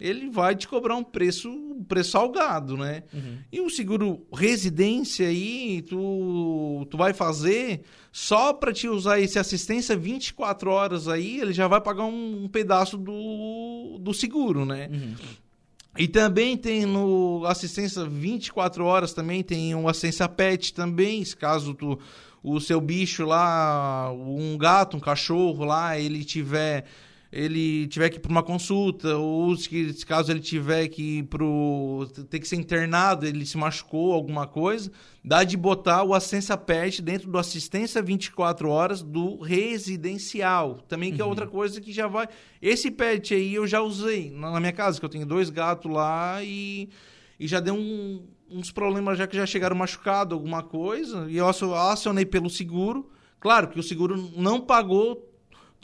[SPEAKER 5] ele vai te cobrar um preço, um preço salgado, né? Uhum. E o seguro residência aí, tu, tu vai fazer só para te usar esse assistência 24 horas aí, ele já vai pagar um, um pedaço do, do seguro, né? Uhum. E também tem no assistência 24 horas também tem um assistência pet também, se caso tu, o seu bicho lá, um gato, um cachorro lá, ele tiver ele tiver que ir para uma consulta, ou se, caso ele tiver que ir pro, ter que ser internado, ele se machucou, alguma coisa, dá de botar o assistência PET dentro do assistência 24 horas do residencial. Também que é uhum. é outra coisa que já vai. Esse PET aí eu já usei na minha casa, que eu tenho dois gatos lá e, e já deu um, uns problemas já que já chegaram machucado, alguma coisa, e eu acionei pelo seguro. Claro que o seguro não pagou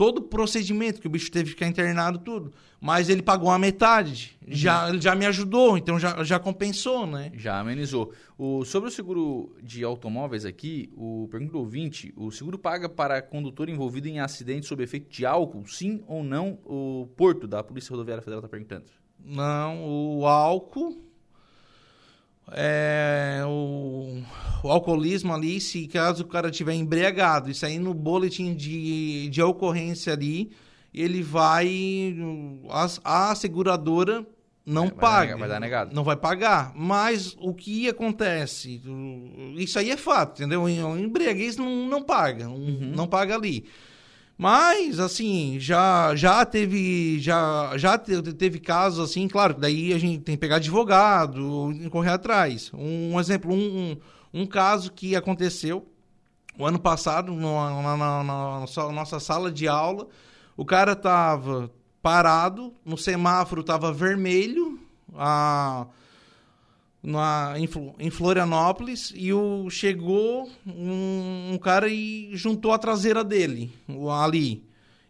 [SPEAKER 5] todo o procedimento, que o bicho teve que ficar internado, tudo. Mas ele pagou a metade. Uhum. Já, ele já me ajudou, então já, já compensou, né?
[SPEAKER 2] Já amenizou. O, sobre o seguro de automóveis aqui, o pergunta do ouvinte, o seguro paga para condutor envolvido em acidente sob efeito de álcool, sim ou não? O Porto, da Polícia Rodoviária Federal, está perguntando.
[SPEAKER 5] Não, o álcool é, o, o, alcoolismo ali, se caso o cara tiver embriagado, isso aí no boletim de, de ocorrência ali, ele vai. A, a seguradora não
[SPEAKER 2] vai,
[SPEAKER 5] paga.
[SPEAKER 2] Vai dar negado.
[SPEAKER 5] Não vai pagar. Mas o que acontece? Isso aí é fato, entendeu? O embriaguez não, não paga. Uhum. Não paga ali. Mas, assim, já, já teve já, já teve casos assim, claro, daí a gente tem que pegar advogado e correr atrás. Um, um exemplo, um, um, caso que aconteceu o ano passado na, na, na, na, nossa sala de aula, o cara tava parado, no semáforo tava vermelho, a na, em, em Florianópolis e o, chegou um, um, cara e juntou a traseira dele ali.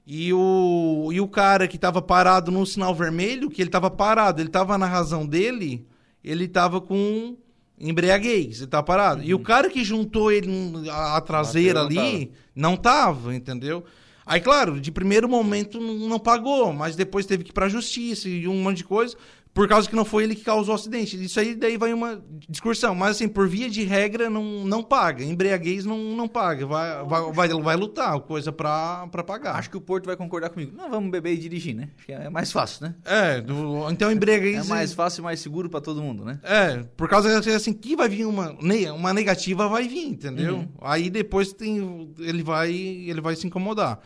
[SPEAKER 5] E o, e o cara que estava parado no sinal vermelho, que ele estava parado, ele estava na razão dele, ele estava com embriaguez, ele estava parado. Uhum. E o uhum. cara que juntou ele a, a traseira ali, não estava, entendeu? Aí, claro, de primeiro momento não pagou, mas depois teve que ir para a justiça e um monte de coisa por causa que não foi ele que causou o acidente. Isso aí daí vai uma discussão. Mas assim, por via de regra, não, não paga. Embriaguez não, não paga. Vai, vai, vai, vai lutar, coisa pra, pra pagar.
[SPEAKER 2] Acho que o Porto vai concordar comigo. Não, vamos beber e dirigir, né? Que é mais fácil, né?
[SPEAKER 5] É, do, então embriaguez...
[SPEAKER 2] É mais fácil e mais seguro para todo mundo, né?
[SPEAKER 5] É, por causa assim, que vai vir uma, uma negativa, vai vir, entendeu? Uhum. Aí depois tem, ele, vai, ele vai se incomodar.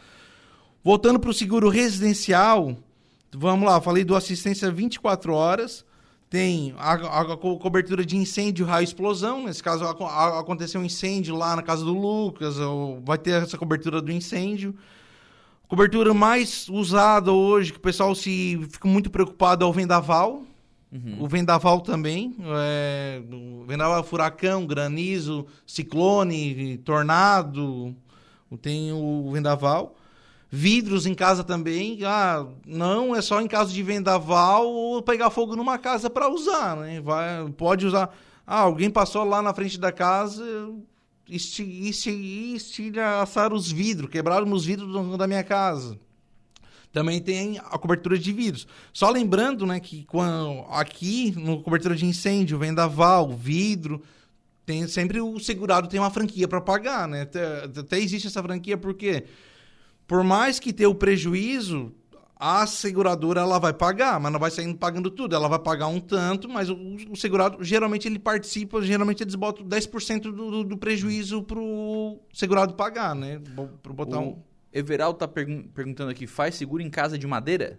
[SPEAKER 5] Voltando pro seguro residencial Vamos lá, falei do assistência 24 horas. Tem a, a, cobertura de incêndio, raio explosão. Nesse caso, a, aconteceu um incêndio lá na casa do Lucas, vai ter essa cobertura do incêndio. Cobertura mais usada hoje, que o pessoal se fica muito preocupado, é o vendaval. Uhum. O vendaval também. É, o vendaval, furacão, granizo, ciclone, tornado. Tem o vendaval. Vidros em casa também. Ah, não é só em caso de vendaval ou pegar fogo numa casa para usar, né? Vai, pode usar. Ah, alguém passou lá na frente da casa, estilhaçaram os vidros, quebraram os vidros da minha casa. Também tem a cobertura de vidros. Só lembrando, né, que quando, aqui no cobertura de incêndio, vendaval, vidro, tem sempre o segurado tem uma franquia para pagar, né? Até, até existe essa franquia porque quê? Por mais que tenha o prejuízo, a seguradora ela vai pagar, mas não vai saindo pagando tudo. Ela vai pagar um tanto, mas o, o segurado, geralmente ele participa, geralmente eles botam 10% do, do, do prejuízo pro segurado pagar, né? Para botar o um...
[SPEAKER 2] Everaldo tá pergun perguntando aqui, faz seguro em casa de madeira?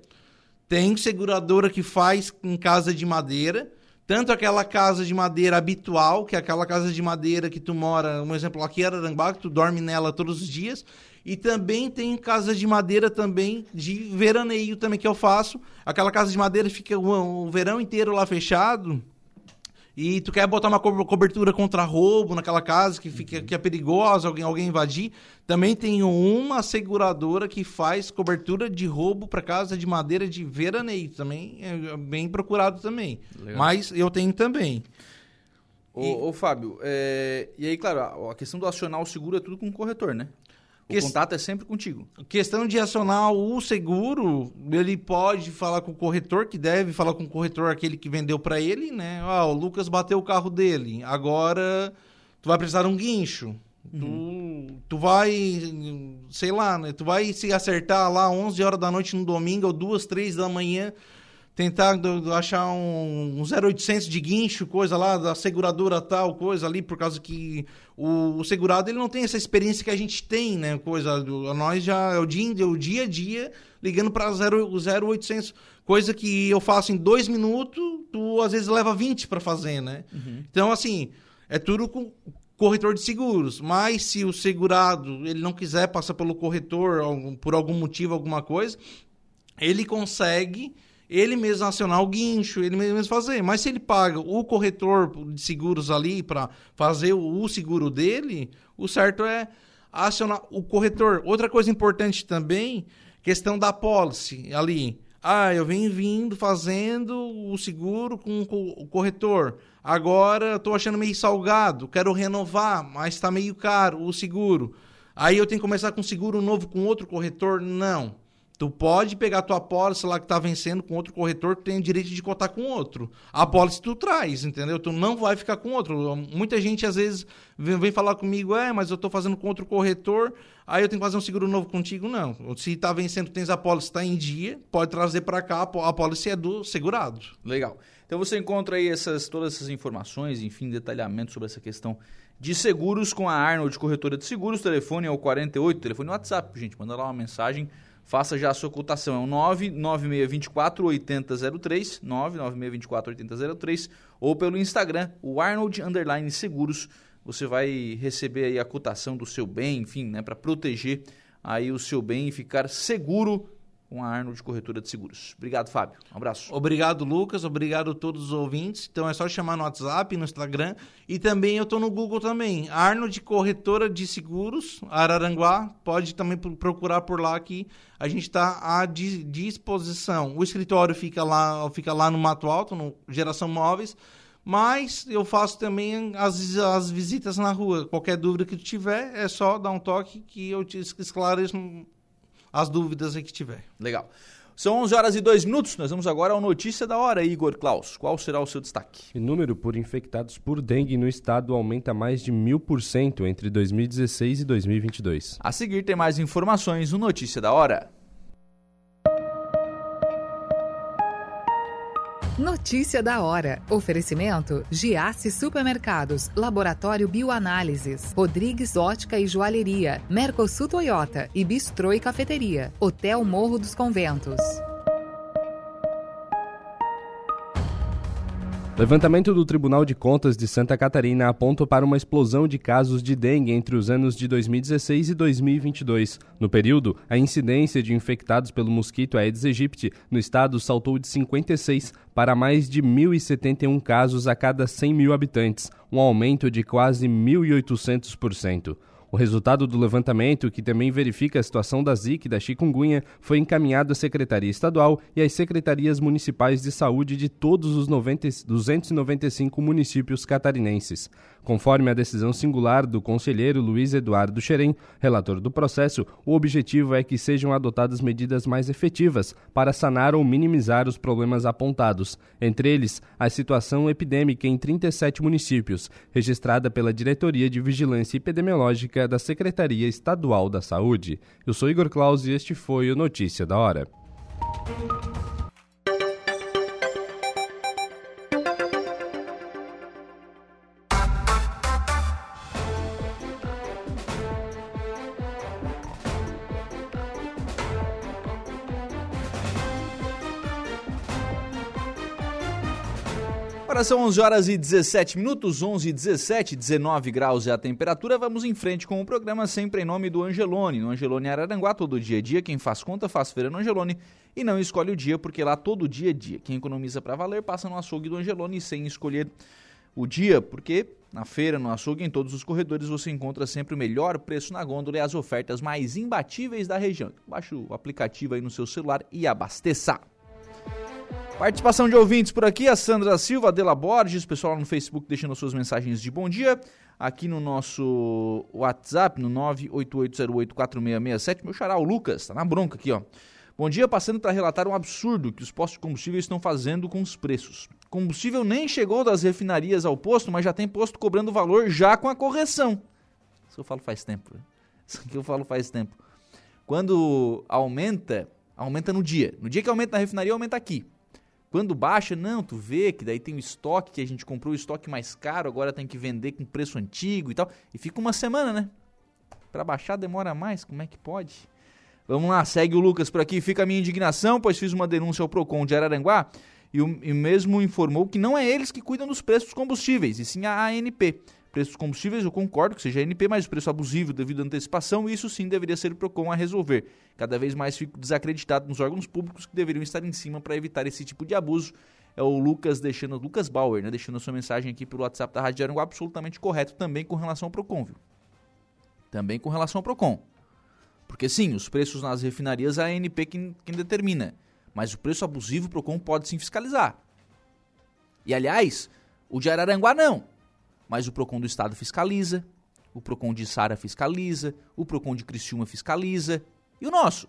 [SPEAKER 5] Tem seguradora que faz em casa de madeira, tanto aquela casa de madeira habitual, que é aquela casa de madeira que tu mora, um exemplo aqui em Ararambá, que tu dorme nela todos os dias, e também tem casa de madeira também de veraneio também que eu faço. Aquela casa de madeira fica o, o verão inteiro lá fechado. E tu quer botar uma cobertura contra roubo naquela casa que fica que é perigosa, alguém, alguém invadir. Também tem uma seguradora que faz cobertura de roubo para casa de madeira de veraneio. Também é bem procurado também. Legal. Mas eu tenho também.
[SPEAKER 2] Ô, e... ô Fábio, é... e aí, claro, a questão do acionar o seguro é tudo com o corretor, né? O que... contato é sempre contigo.
[SPEAKER 5] Questão de acionar o seguro, ele pode falar com o corretor, que deve falar com o corretor aquele que vendeu para ele, né? Ah, o Lucas bateu o carro dele, agora tu vai precisar de um guincho. Uhum. Tu, tu vai, sei lá, né? Tu vai se acertar lá 11 horas da noite no domingo ou 2, 3 da manhã tentar achar um, um 0800 de guincho, coisa lá, da seguradora tal, coisa ali, por causa que o, o, segurado ele não tem essa experiência que a gente tem, né? Coisa, do, nós já é o dia, o dia a dia ligando para o 0800, coisa que eu faço em dois minutos, tu às vezes leva 20 para fazer, né? Uhum. Então, assim, é tudo com corretor de seguros, mas se o segurado ele não quiser passar pelo corretor por algum motivo, alguma coisa, ele consegue ele mesmo acionar o guincho, ele mesmo fazer. Mas se ele paga o corretor de seguros ali para fazer o seguro dele, o certo é acionar o corretor. Outra coisa importante também, questão da policy ali. Ah, eu venho vindo fazendo o seguro com o corretor. Agora estou achando meio salgado, quero renovar, mas está meio caro o seguro. Aí eu tenho que começar com seguro novo com outro corretor? Não. Tu pode pegar tua pólice lá que tá vencendo com outro corretor, tu tem o direito de cotar com outro. A pólice tu traz, entendeu? Tu não vai ficar com outro. Muita gente às vezes vem, vem falar comigo, é, mas eu tô fazendo com outro corretor, aí eu tenho que fazer um seguro novo contigo. Não. Se tá vencendo, tens a pólice, tá em dia, pode trazer para cá, a pólice é do segurado.
[SPEAKER 2] Legal. Então você encontra aí essas, todas essas informações, enfim, detalhamento sobre essa questão de seguros com a Arnold Corretora de Seguros. O telefone é o 48, telefone WhatsApp, gente. Manda lá uma mensagem faça já a sua cotação. É o 99624 8003, 99624 8003, ou pelo Instagram, o Arnold Underline Seguros. Você vai receber aí a cotação do seu bem, enfim, né, para proteger aí o seu bem e ficar seguro com a Arnold Corretora de Seguros. Obrigado, Fábio. Um abraço.
[SPEAKER 5] Obrigado, Lucas. Obrigado a todos os ouvintes. Então é só chamar no WhatsApp, no Instagram. E também eu estou no Google também. Arnold Corretora de Seguros, Araranguá. Pode também procurar por lá que a gente está à disposição. O escritório fica lá, fica lá no Mato Alto, no Geração Móveis. Mas eu faço também as, as visitas na rua. Qualquer dúvida que tiver, é só dar um toque que eu te esclareço as dúvidas aí que tiver.
[SPEAKER 2] Legal. São 11 horas e 2 minutos. Nós vamos agora ao Notícia da Hora, Igor Klaus. Qual será o seu destaque?
[SPEAKER 6] O número por infectados por dengue no estado aumenta mais de mil por cento entre 2016 e 2022.
[SPEAKER 2] A seguir tem mais informações no Notícia da Hora.
[SPEAKER 7] Notícia da hora. Oferecimento: Giasse Supermercados, Laboratório Bioanálises, Rodrigues Ótica e Joalheria, Mercosul Toyota e Bistrô e Cafeteria, Hotel Morro dos Conventos.
[SPEAKER 6] Levantamento do Tribunal de Contas de Santa Catarina aponta para uma explosão de casos de dengue entre os anos de 2016 e 2022. No período, a incidência de infectados pelo mosquito Aedes aegypti no estado saltou de 56 para mais de 1.071 casos a cada 100 mil habitantes, um aumento de quase 1.800%. O resultado do levantamento, que também verifica a situação da Zika e da chikungunya, foi encaminhado à Secretaria Estadual e às Secretarias Municipais de Saúde de todos os 90, 295 municípios catarinenses. Conforme a decisão singular do conselheiro Luiz Eduardo Xerém, relator do processo, o objetivo é que sejam adotadas medidas mais efetivas para sanar ou minimizar os problemas apontados, entre eles a situação epidêmica em 37 municípios, registrada pela Diretoria de Vigilância Epidemiológica da Secretaria Estadual da Saúde. Eu sou Igor Claus e este foi o Notícia da Hora.
[SPEAKER 2] Agora são 11 horas e 17 minutos, 11 e 17, 19 graus é a temperatura. Vamos em frente com o programa sempre em nome do Angelone. No Angelone Araranguá, todo dia é dia. Quem faz conta faz feira no Angelone e não escolhe o dia, porque lá todo dia é dia. Quem economiza para valer passa no açougue do Angelone sem escolher o dia, porque na feira, no açougue, em todos os corredores você encontra sempre o melhor preço na gôndola e as ofertas mais imbatíveis da região. Baixe o aplicativo aí no seu celular e abasteça. Participação de ouvintes por aqui, a Sandra Silva, Adela Borges, pessoal lá no Facebook deixando suas mensagens de bom dia. Aqui no nosso WhatsApp, no 988084667, meu xará, o Lucas, tá na bronca aqui, ó. Bom dia, passando para relatar um absurdo que os postos de combustível estão fazendo com os preços. Combustível nem chegou das refinarias ao posto, mas já tem posto cobrando valor já com a correção. Isso eu falo faz tempo. Né? Isso aqui eu falo faz tempo. Quando aumenta, aumenta no dia. No dia que aumenta na refinaria, aumenta aqui. Quando baixa, não, tu vê que daí tem o estoque que a gente comprou o estoque mais caro, agora tem que vender com preço antigo e tal. E fica uma semana, né? Para baixar demora mais, como é que pode? Vamos lá, segue o Lucas por aqui. Fica a minha indignação, pois fiz uma denúncia ao Procon de Araranguá e o e mesmo informou que não é eles que cuidam dos preços dos combustíveis, e sim a ANP. Preços dos combustíveis, eu concordo que seja a ANP, mas o preço abusivo devido à antecipação, isso sim deveria ser o PROCON a resolver. Cada vez mais fico desacreditado nos órgãos públicos que deveriam estar em cima para evitar esse tipo de abuso. É o Lucas deixando, Lucas Bauer, né, deixando a sua mensagem aqui pelo WhatsApp da Rádio Aranguá, absolutamente correto também com relação ao PROCON, viu? Também com relação ao PROCON. Porque sim, os preços nas refinarias é a ANP quem, quem determina. Mas o preço abusivo o PROCON pode sim fiscalizar. E aliás, o de Araranguá não. Mas o PROCON do Estado fiscaliza, o PROCON de Sara fiscaliza, o PROCON de Criciúma fiscaliza. E o nosso?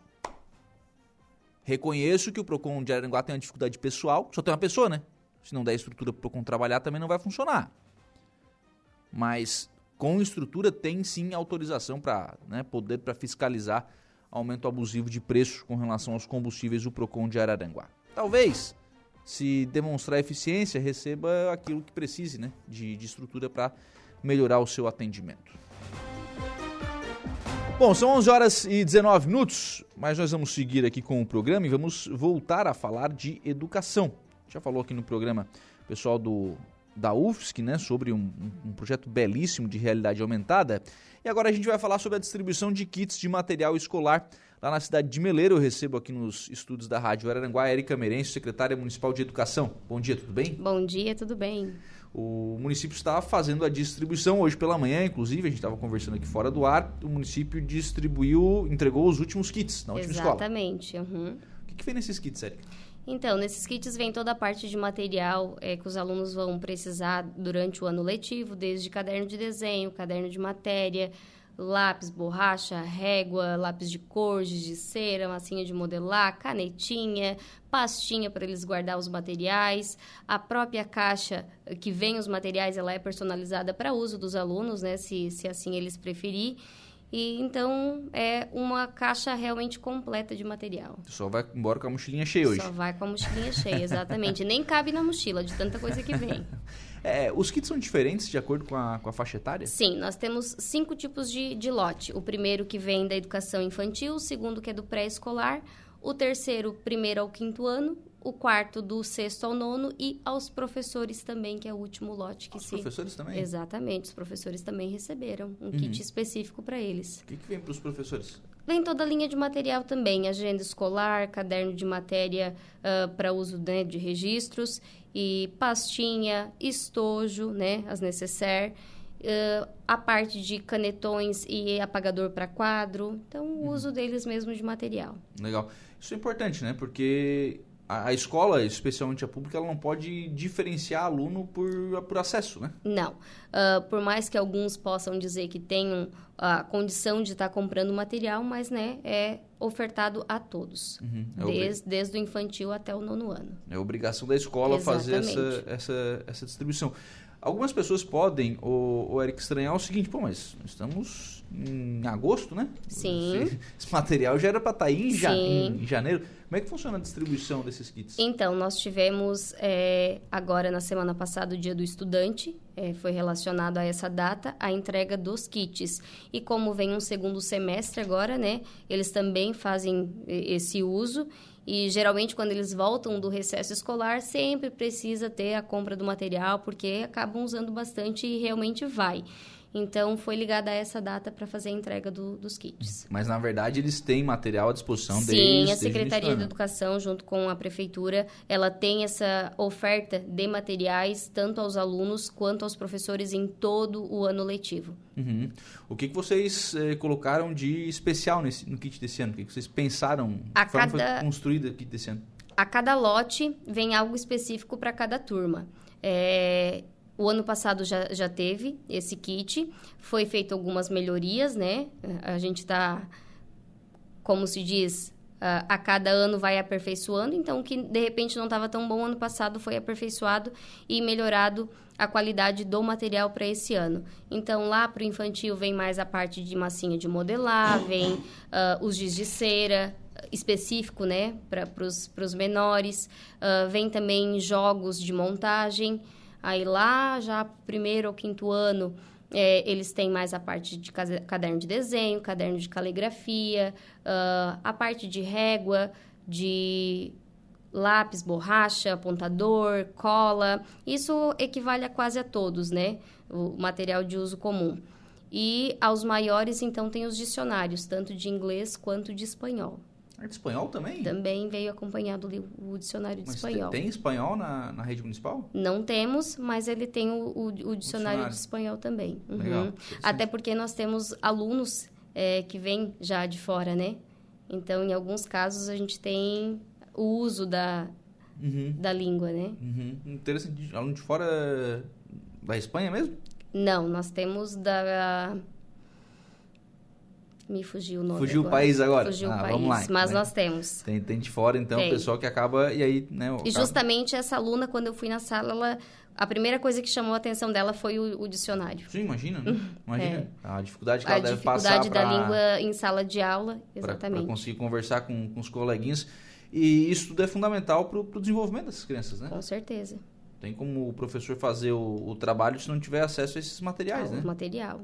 [SPEAKER 2] Reconheço que o PROCON de Araranguá tem uma dificuldade pessoal, só tem uma pessoa, né? Se não der estrutura para o PROCON trabalhar, também não vai funcionar. Mas com estrutura tem sim autorização para né, poder para fiscalizar aumento abusivo de preço com relação aos combustíveis do Procon de Araranguá. Talvez, se demonstrar eficiência, receba aquilo que precise né, de, de estrutura para melhorar o seu atendimento. Bom, são 11 horas e 19 minutos, mas nós vamos seguir aqui com o programa e vamos voltar a falar de educação. Já falou aqui no programa pessoal do, da UFSC, né, sobre um, um projeto belíssimo de realidade aumentada. E agora a gente vai falar sobre a distribuição de kits de material escolar lá na cidade de Meleiro. Eu recebo aqui nos estúdios da Rádio Araranguá a Erika Merencio, secretária municipal de Educação. Bom dia, tudo bem?
[SPEAKER 8] Bom dia, tudo bem.
[SPEAKER 2] O município está fazendo a distribuição hoje pela manhã, inclusive, a gente estava conversando aqui fora do ar, o município distribuiu, entregou os últimos kits na última
[SPEAKER 8] Exatamente,
[SPEAKER 2] escola.
[SPEAKER 8] Exatamente. Uhum.
[SPEAKER 2] O que, que vem nesses kits, Erika?
[SPEAKER 8] Então, nesses kits vem toda a parte de material é, que os alunos vão precisar durante o ano letivo, desde caderno de desenho, caderno de matéria, lápis, borracha, régua, lápis de cor, giz de cera, massinha de modelar, canetinha, pastinha para eles guardar os materiais. A própria caixa que vem os materiais, ela é personalizada para uso dos alunos, né, se, se assim eles preferirem. E então é uma caixa realmente completa de material.
[SPEAKER 2] Só vai embora com a mochilinha cheia hoje.
[SPEAKER 8] Só vai com a mochilinha cheia, exatamente. Nem cabe na mochila de tanta coisa que vem. [LAUGHS]
[SPEAKER 2] É, os kits são diferentes de acordo com a, com a faixa etária?
[SPEAKER 8] Sim, nós temos cinco tipos de, de lote. O primeiro que vem da educação infantil, o segundo que é do pré-escolar, o terceiro, primeiro ao quinto ano, o quarto do sexto ao nono e aos professores também, que é o último lote que
[SPEAKER 2] Os
[SPEAKER 8] se...
[SPEAKER 2] professores também?
[SPEAKER 8] Exatamente, os professores também receberam um
[SPEAKER 2] Uhum.
[SPEAKER 8] kit específico para eles.
[SPEAKER 2] O que, que vem para os professores?
[SPEAKER 8] Vem toda a linha de material também, agenda escolar, caderno de matéria para uso né, de registros, e pastinha, estojo, né, as necessaire, ah, a parte de canetões e apagador para quadro. Então, o uso deles mesmo de material.
[SPEAKER 2] Legal. Isso é importante, né? Porque a, a escola, especialmente a pública, ela não pode diferenciar aluno por, por acesso, né?
[SPEAKER 8] Não. Ah, por mais que alguns possam dizer que tenham a condição de estar comprando material, mas né, é ofertado a todos.
[SPEAKER 2] Uhum. É,
[SPEAKER 8] Desde, desde o infantil até o nono ano.
[SPEAKER 2] é obrigação da escola fazer essa,
[SPEAKER 8] Exatamente.
[SPEAKER 2] essa, essa distribuição. Algumas pessoas podem, o, o Eric, estranhar o seguinte, pô, mas estamos em agosto, né?
[SPEAKER 8] Sim.
[SPEAKER 2] Esse, esse material já era para estar aí em, ja- em janeiro. Como é que funciona a distribuição desses kits?
[SPEAKER 8] Então, nós tivemos é, agora na semana passada o Dia do Estudante, é, foi relacionado a essa data a entrega dos kits. E como vem um segundo semestre agora, né, eles também fazem esse uso. E geralmente, quando eles voltam do recesso escolar, sempre precisa ter a compra do material, porque acabam usando bastante e realmente vai. Então, foi ligada a essa data para fazer a entrega do- dos kits.
[SPEAKER 2] Mas na verdade eles têm material à disposição
[SPEAKER 8] Sim,
[SPEAKER 2] desde
[SPEAKER 8] a
[SPEAKER 2] desde o
[SPEAKER 8] Secretaria de. Educação, junto com a Prefeitura, ela tem essa oferta de materiais tanto aos alunos quanto aos professores em todo o ano letivo.
[SPEAKER 2] Uhum. O que, que vocês eh, colocaram de especial nesse, no kit desse ano? O que, que vocês pensaram?
[SPEAKER 8] A
[SPEAKER 2] que forma
[SPEAKER 8] cada-
[SPEAKER 2] foi construído o kit desse ano?
[SPEAKER 8] A cada lote vem algo específico para cada turma. É, o ano passado já, já teve esse kit, foi feito algumas melhorias, né? A gente está, como se diz, a, a cada ano vai aperfeiçoando, então o que de repente não estava tão bom ano passado foi aperfeiçoado e melhorado a qualidade do material para esse ano. Então lá para o infantil vem mais a parte de massinha de modelar, vem ah, os giz de cera, específico, né, para os menores. Uh, vem também jogos de montagem. Aí lá, já primeiro ou quinto ano, é, eles têm mais a parte de caderno de desenho, caderno de caligrafia, uh, a parte de régua, de lápis, borracha, apontador, cola. Isso equivale a quase a todos, né? O material de uso comum. E aos maiores, então, tem os dicionários, tanto de inglês quanto de espanhol.
[SPEAKER 2] Ah, de espanhol também?
[SPEAKER 8] Também veio acompanhado o dicionário de
[SPEAKER 2] mas
[SPEAKER 8] espanhol.
[SPEAKER 2] Tem espanhol na, na rede municipal?
[SPEAKER 8] Não temos, mas ele tem o, o, o, dicionário, dicionário, de espanhol também. Uhum. Legal. Até porque nós temos alunos é, que vêm já de fora, né? Então, em alguns casos, a gente tem o uso da, uhum. da língua, né?
[SPEAKER 2] Uhum. Interessante. Aluno de fora da Espanha mesmo?
[SPEAKER 8] Não, nós temos da me fugiu o nome.
[SPEAKER 2] Fugiu agora. o país agora.
[SPEAKER 8] Fugiu ah, o país. Vamos lá,
[SPEAKER 2] mas
[SPEAKER 8] né? nós temos.
[SPEAKER 2] Tem, tem de fora, então, o pessoal que acaba. E aí, né?
[SPEAKER 8] E justamente essa aluna, quando eu fui na sala, ela. A primeira coisa que chamou a atenção dela foi o, o dicionário.
[SPEAKER 2] Sim, imagina, né? [LAUGHS] Imagina. É. A dificuldade que a ela deve passar.
[SPEAKER 8] A dificuldade da língua em sala de aula, exatamente.
[SPEAKER 2] Para conseguir conversar com, com os coleguinhas. E isso tudo é fundamental para o desenvolvimento dessas crianças, né?
[SPEAKER 8] Com certeza.
[SPEAKER 2] Tem como o professor fazer o, o trabalho se não tiver acesso a esses materiais, ah, né?
[SPEAKER 8] material.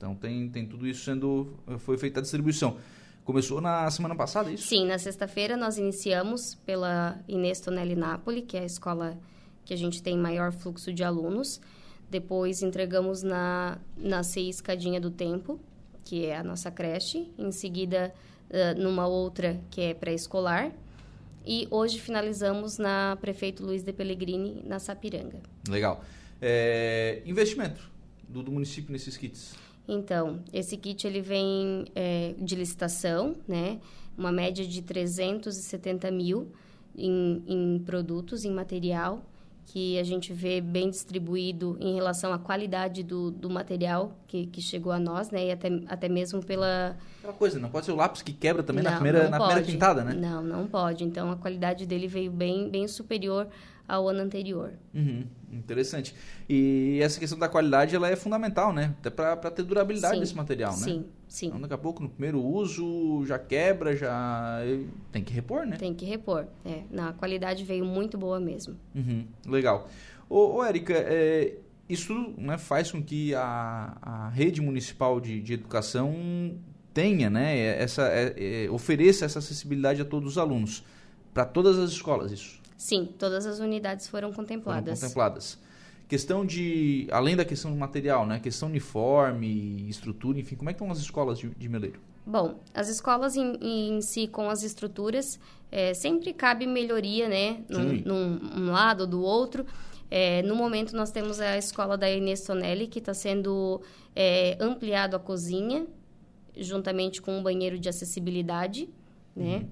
[SPEAKER 2] Então tem, tem tudo isso sendo. Foi feita a distribuição. Começou na semana passada, é isso?
[SPEAKER 8] Sim, na sexta-feira nós iniciamos pela Inês Tonelli Napoli, que é a escola que a gente tem maior fluxo de alunos. Depois entregamos na, na CI Escadinha do Tempo, que é a nossa creche. Em seguida, uh, numa outra que é pré-escolar. E hoje finalizamos na Prefeito Luiz de Pellegrini, na Sapiranga.
[SPEAKER 2] Legal. É, investimento do, do município nesses kits?
[SPEAKER 8] Então, esse kit ele vem é, de licitação, né? Uma média de 370 mil em, em produtos, em material, que a gente vê bem distribuído em relação à qualidade do, do material que, que chegou a nós, né? E até, até mesmo pela...
[SPEAKER 2] Aquela coisa, não pode ser o lápis que quebra também não, na, primeira, na primeira pintada, né?
[SPEAKER 8] Não, não pode. Então, a qualidade dele veio bem, bem superior ao ano anterior.
[SPEAKER 2] Uhum, interessante. E essa questão da qualidade ela é fundamental, né? Até para ter durabilidade sim, desse material, né?
[SPEAKER 8] Sim, sim.
[SPEAKER 2] Então, daqui a pouco, no primeiro uso, já quebra, já. Tem que repor, né?
[SPEAKER 8] Tem que repor. É, a qualidade veio muito boa mesmo.
[SPEAKER 2] Uhum, legal. Ô, ô Érica, é, isso né, faz com que a, a rede municipal de, de educação tenha, né? Essa, é, é, ofereça essa acessibilidade a todos os alunos. Para todas as escolas, isso.
[SPEAKER 8] Sim, todas as unidades foram contempladas.
[SPEAKER 2] Foram contempladas. Questão de, além da questão do material, né? Questão uniforme, estrutura, enfim, como é que estão as escolas de, de Meleiro?
[SPEAKER 8] Bom, as escolas em, em si, com as estruturas, é, sempre cabe melhoria, né? Num, num, lado ou do outro. É, no momento, nós temos a escola da Inês Tonelli, que está sendo é, ampliado a cozinha, juntamente com um banheiro de acessibilidade, né? Uhum.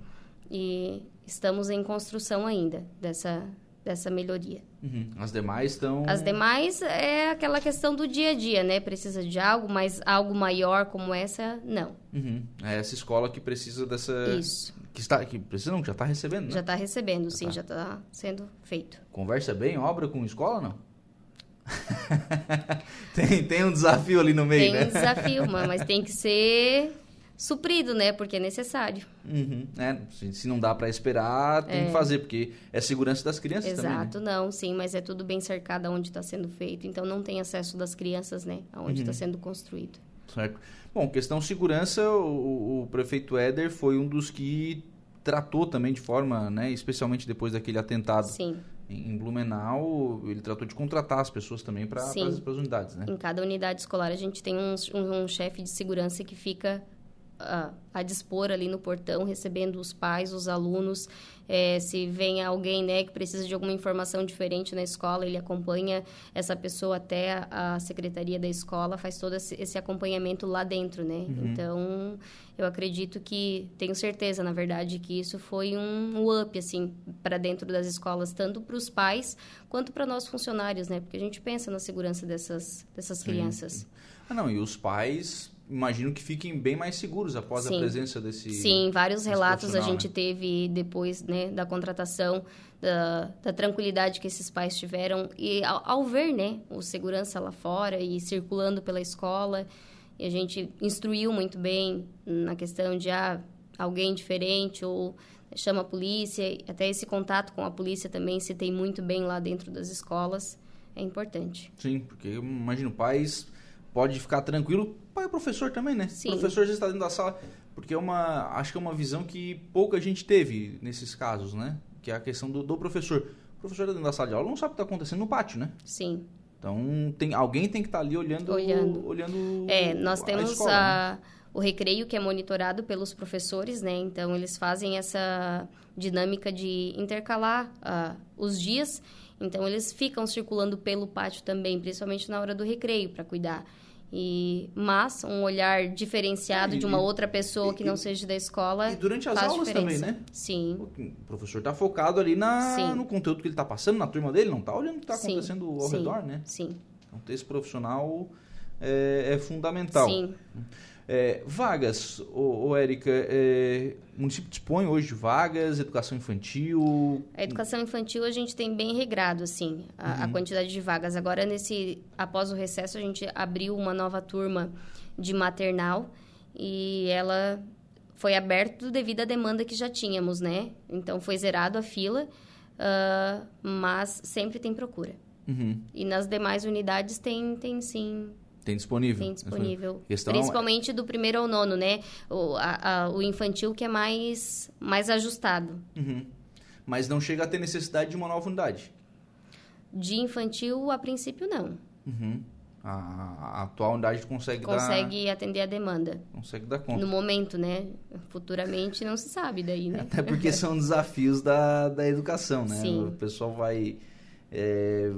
[SPEAKER 8] E estamos em construção ainda dessa, dessa melhoria.
[SPEAKER 2] Uhum. As demais estão.
[SPEAKER 8] As demais é aquela questão do dia a dia, né? Precisa de algo, mas algo maior como essa, não.
[SPEAKER 2] Uhum. É essa escola que precisa dessa.
[SPEAKER 8] Isso.
[SPEAKER 2] Que está, que precisa não, que já está recebendo, né?
[SPEAKER 8] Já está recebendo, já sim, tá. já está sendo feito.
[SPEAKER 2] Conversa bem, obra com escola, não? [LAUGHS] tem, tem um desafio ali no meio,
[SPEAKER 8] tem
[SPEAKER 2] né?
[SPEAKER 8] Tem um desafio, mas tem que ser suprido, né? Porque é necessário.
[SPEAKER 2] Uhum, né? Se, não dá para esperar, tem é. que fazer, porque é segurança das crianças
[SPEAKER 8] Exato,
[SPEAKER 2] também.
[SPEAKER 8] Exato,
[SPEAKER 2] né?
[SPEAKER 8] não, sim, mas é tudo bem cercado onde está sendo feito. Então não tem acesso das crianças, né? Aonde está uhum. sendo construído.
[SPEAKER 2] Certo. Bom, questão segurança, o, o prefeito Éder foi um dos que tratou também de forma, né? Especialmente depois daquele atentado.
[SPEAKER 8] Sim
[SPEAKER 2] em Blumenau, ele tratou de contratar as pessoas também para as unidades, né?
[SPEAKER 8] Em cada unidade escolar, a gente tem um, um, um chefe de segurança que fica a, a, dispor ali no portão, recebendo os pais, os alunos. É, se vem alguém né, que precisa de alguma informação diferente na escola, ele acompanha essa pessoa até a secretaria da escola, faz todo esse, esse acompanhamento lá dentro, né? Uhum. Então, eu acredito que, tenho certeza, na verdade, que isso foi um up, assim, para dentro das escolas, tanto para os pais quanto para nós funcionários, né? Porque a gente pensa na segurança dessas, dessas crianças.
[SPEAKER 2] Ah, não, e os pais imagino que fiquem bem mais seguros após Sim. a presença desse.
[SPEAKER 8] Sim, vários relatos a gente né? teve depois né, da contratação, da, da, tranquilidade que esses pais tiveram. E ao, ao, ver né, o segurança lá fora e circulando pela escola, e a gente instruiu muito bem na questão de. Ah, alguém diferente ou chama a polícia, até esse contato com a polícia também se tem muito bem lá dentro das escolas, é importante.
[SPEAKER 2] Sim, porque imagino pais pode ficar tranquilo, pai é professor também, né?
[SPEAKER 8] Sim.
[SPEAKER 2] O professor já está dentro da sala, porque é uma, acho que é uma visão que pouca gente teve nesses casos, né? Que é a questão do, do professor. O professor está dentro da sala de aula não sabe o que está acontecendo no pátio, né?
[SPEAKER 8] Sim.
[SPEAKER 2] Então tem alguém tem que estar tá ali olhando, olhando, olhando.
[SPEAKER 8] É, nós temos a, escola, a né? o recreio que é monitorado pelos professores, né? Então eles fazem essa dinâmica de intercalar uh, os dias. Então eles ficam circulando pelo pátio também, principalmente na hora do recreio para cuidar. E mas um olhar diferenciado e, de uma outra pessoa e, que não seja da escola.
[SPEAKER 2] E durante as aulas
[SPEAKER 8] diferença.
[SPEAKER 2] também, né?
[SPEAKER 8] Sim.
[SPEAKER 2] O professor está focado ali na, no conteúdo que ele está passando na turma dele, não está olhando o que está acontecendo ao
[SPEAKER 8] Sim.
[SPEAKER 2] redor, né?
[SPEAKER 8] Sim.
[SPEAKER 2] Então ter esse profissional é, é fundamental.
[SPEAKER 8] Sim.
[SPEAKER 2] É, vagas, ô, ô Érica, é, o município dispõe hoje de vagas, educação infantil?
[SPEAKER 8] A educação infantil a gente tem bem regrado, assim, a, uhum. a, quantidade de vagas. Agora, nesse após o recesso, a gente abriu uma nova turma de maternal e ela foi aberta devido à demanda que já tínhamos, né? Então, foi zerado a fila, uh, mas sempre tem procura.
[SPEAKER 2] Uhum.
[SPEAKER 8] E nas demais unidades tem, tem sim
[SPEAKER 2] tem disponível.
[SPEAKER 8] Tem disponível. Questão Principalmente do primeiro ao nono, né? O, a, a, o infantil que é mais, mais ajustado.
[SPEAKER 2] Uhum. Mas não chega a ter necessidade de uma nova unidade?
[SPEAKER 8] De infantil, a princípio, não.
[SPEAKER 2] Uhum. A, a, atual unidade consegue,
[SPEAKER 8] consegue
[SPEAKER 2] dar...
[SPEAKER 8] atender a demanda.
[SPEAKER 2] Consegue dar conta.
[SPEAKER 8] No momento, né? Futuramente não se sabe daí, né?
[SPEAKER 2] Até porque são desafios da, da educação, né?
[SPEAKER 8] Sim.
[SPEAKER 2] O pessoal vai... É,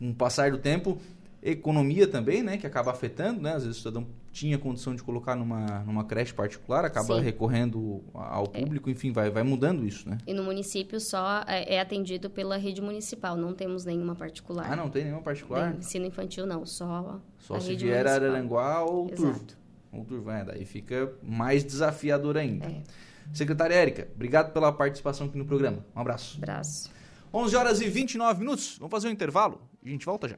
[SPEAKER 2] no passar do tempo, economia também, né, que acaba afetando, né? Às vezes o cidadão tinha condição de colocar numa, numa creche particular, acaba Sim. recorrendo ao é. público, é. enfim, vai, vai mudando isso, né?
[SPEAKER 8] E no município só é, é, atendido pela rede municipal, não temos nenhuma particular.
[SPEAKER 2] Ah, não tem nenhuma particular?
[SPEAKER 8] Bem, ensino infantil não, só
[SPEAKER 2] Só se
[SPEAKER 8] rede
[SPEAKER 2] vier
[SPEAKER 8] municipal.
[SPEAKER 2] Araranguá ou
[SPEAKER 8] Exato.
[SPEAKER 2] Turvo. Ou Turvo, é, daí fica mais desafiador ainda.
[SPEAKER 8] É.
[SPEAKER 2] Secretária Érica, obrigado pela participação aqui no programa. Um abraço.
[SPEAKER 8] Abraço.
[SPEAKER 2] 11 horas e 29 minutos, vamos fazer um intervalo a gente volta já.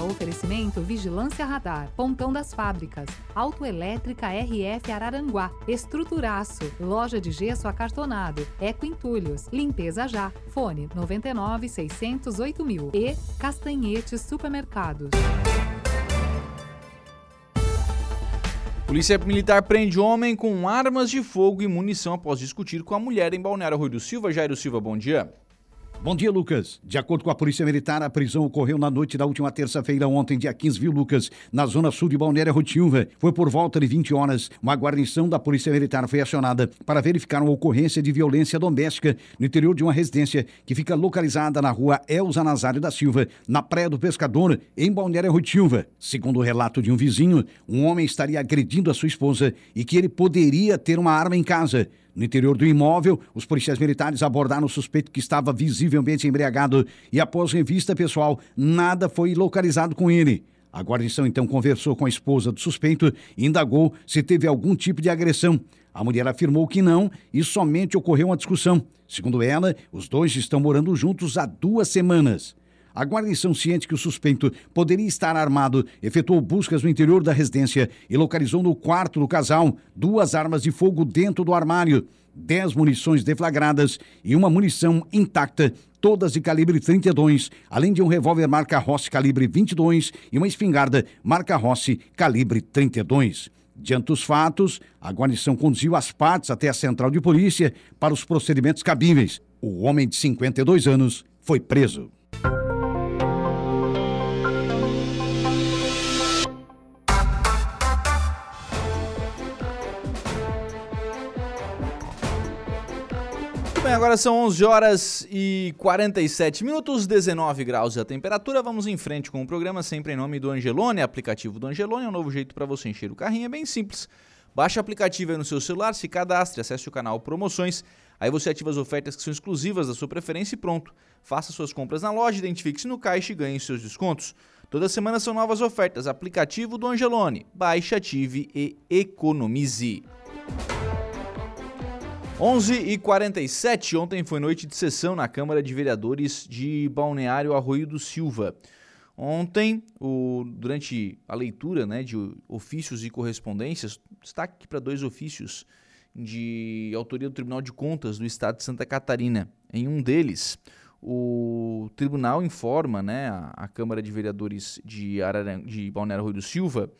[SPEAKER 7] Oferecimento Vigilância Radar, Pontão das Fábricas, Autoelétrica RF Araranguá, Estruturaço, Loja de Gesso Acartonado, Eco Entulhos, Limpeza Já, Fone 99 608 mil e Castanhetes Supermercados.
[SPEAKER 2] Polícia Militar prende homem com armas de fogo e munição após discutir com a mulher em Balneário Rui do Silva. Jairo Silva, bom dia.
[SPEAKER 9] Bom dia, Lucas. De acordo com a Polícia Militar, a prisão ocorreu na noite da última terça-feira, ontem, dia 15, viu, Lucas, na zona sul de Balneário Rotilva. Foi por volta de 20 horas. Uma guarnição da Polícia Militar foi acionada para verificar uma ocorrência de violência doméstica no interior de uma residência que fica localizada na rua Elza Nazário da Silva, na Praia do Pescador, em Balneário Rotilva. Segundo o relato de um vizinho, um homem estaria agredindo a sua esposa e que ele poderia ter uma arma em casa. No interior do imóvel, os policiais militares abordaram o suspeito que estava visivelmente embriagado e, após revista pessoal, nada foi localizado com ele. A guarnição então conversou com a esposa do suspeito e indagou se teve algum tipo de agressão. A mulher afirmou que não e somente ocorreu uma discussão. Segundo ela, os dois estão morando juntos há duas semanas. A guarnição, ciente que o suspeito poderia estar armado, efetuou buscas no interior da residência e localizou no quarto do casal duas armas de fogo dentro do armário, dez munições deflagradas e uma munição intacta, todas de calibre 32, além de um revólver marca Rossi calibre 22 e uma espingarda marca Rossi calibre 32. Diante dos fatos, a guarnição conduziu as partes até a central de polícia para os procedimentos cabíveis. O homem de 52 anos foi preso.
[SPEAKER 2] Bem, agora são 11 horas e 47 minutos, 19 graus a temperatura. Vamos em frente com o programa, sempre em nome do Angelone. Aplicativo do Angelone é um novo jeito para você encher o carrinho, é bem simples. Baixe o aplicativo aí no seu celular, se cadastre, acesse o canal Promoções. Aí você ativa as ofertas que são exclusivas da sua preferência e pronto. Faça suas compras na loja, identifique-se no caixa e ganhe seus descontos. Toda semana são novas ofertas. Aplicativo do Angelone. Baixe, ative e economize. 11 e 47 ontem foi noite de sessão na Câmara de Vereadores de Balneário Arroio do Silva. Ontem, o, durante a leitura né, de ofícios e correspondências, destaque para dois ofícios de autoria do Tribunal de Contas do Estado de Santa Catarina. Em um deles, o tribunal informa né, a, a Câmara de Vereadores de, Araran, de Balneário Rui do Silva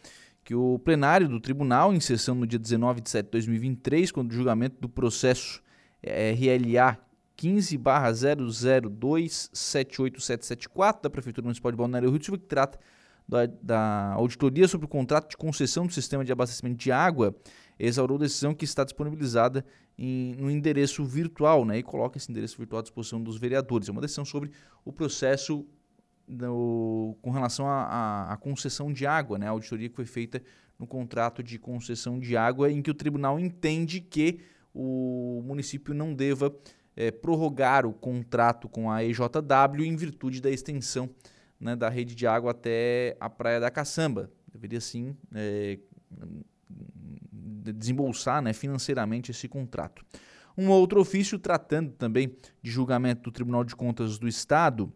[SPEAKER 2] que o plenário do tribunal, em sessão no dia 19 de setembro de 2023, quando o julgamento do processo é, RLA 15-002-78774 da Prefeitura Municipal de Balneário Rio do Silva, que trata da, da, auditoria sobre o contrato de concessão do sistema de abastecimento de água, exaurou decisão que está disponibilizada em, no endereço virtual, né, e coloca esse endereço virtual à disposição dos vereadores. É uma decisão sobre o processo do, com relação à concessão de água, né, a auditoria que foi feita no contrato de concessão de água, em que o tribunal entende que o município não deva é, prorrogar o contrato com a EJW em virtude da extensão né, da rede de água até a Praia da Caçamba. Deveria sim é, desembolsar né, financeiramente esse contrato. Um outro ofício tratando também de julgamento do Tribunal de Contas do Estado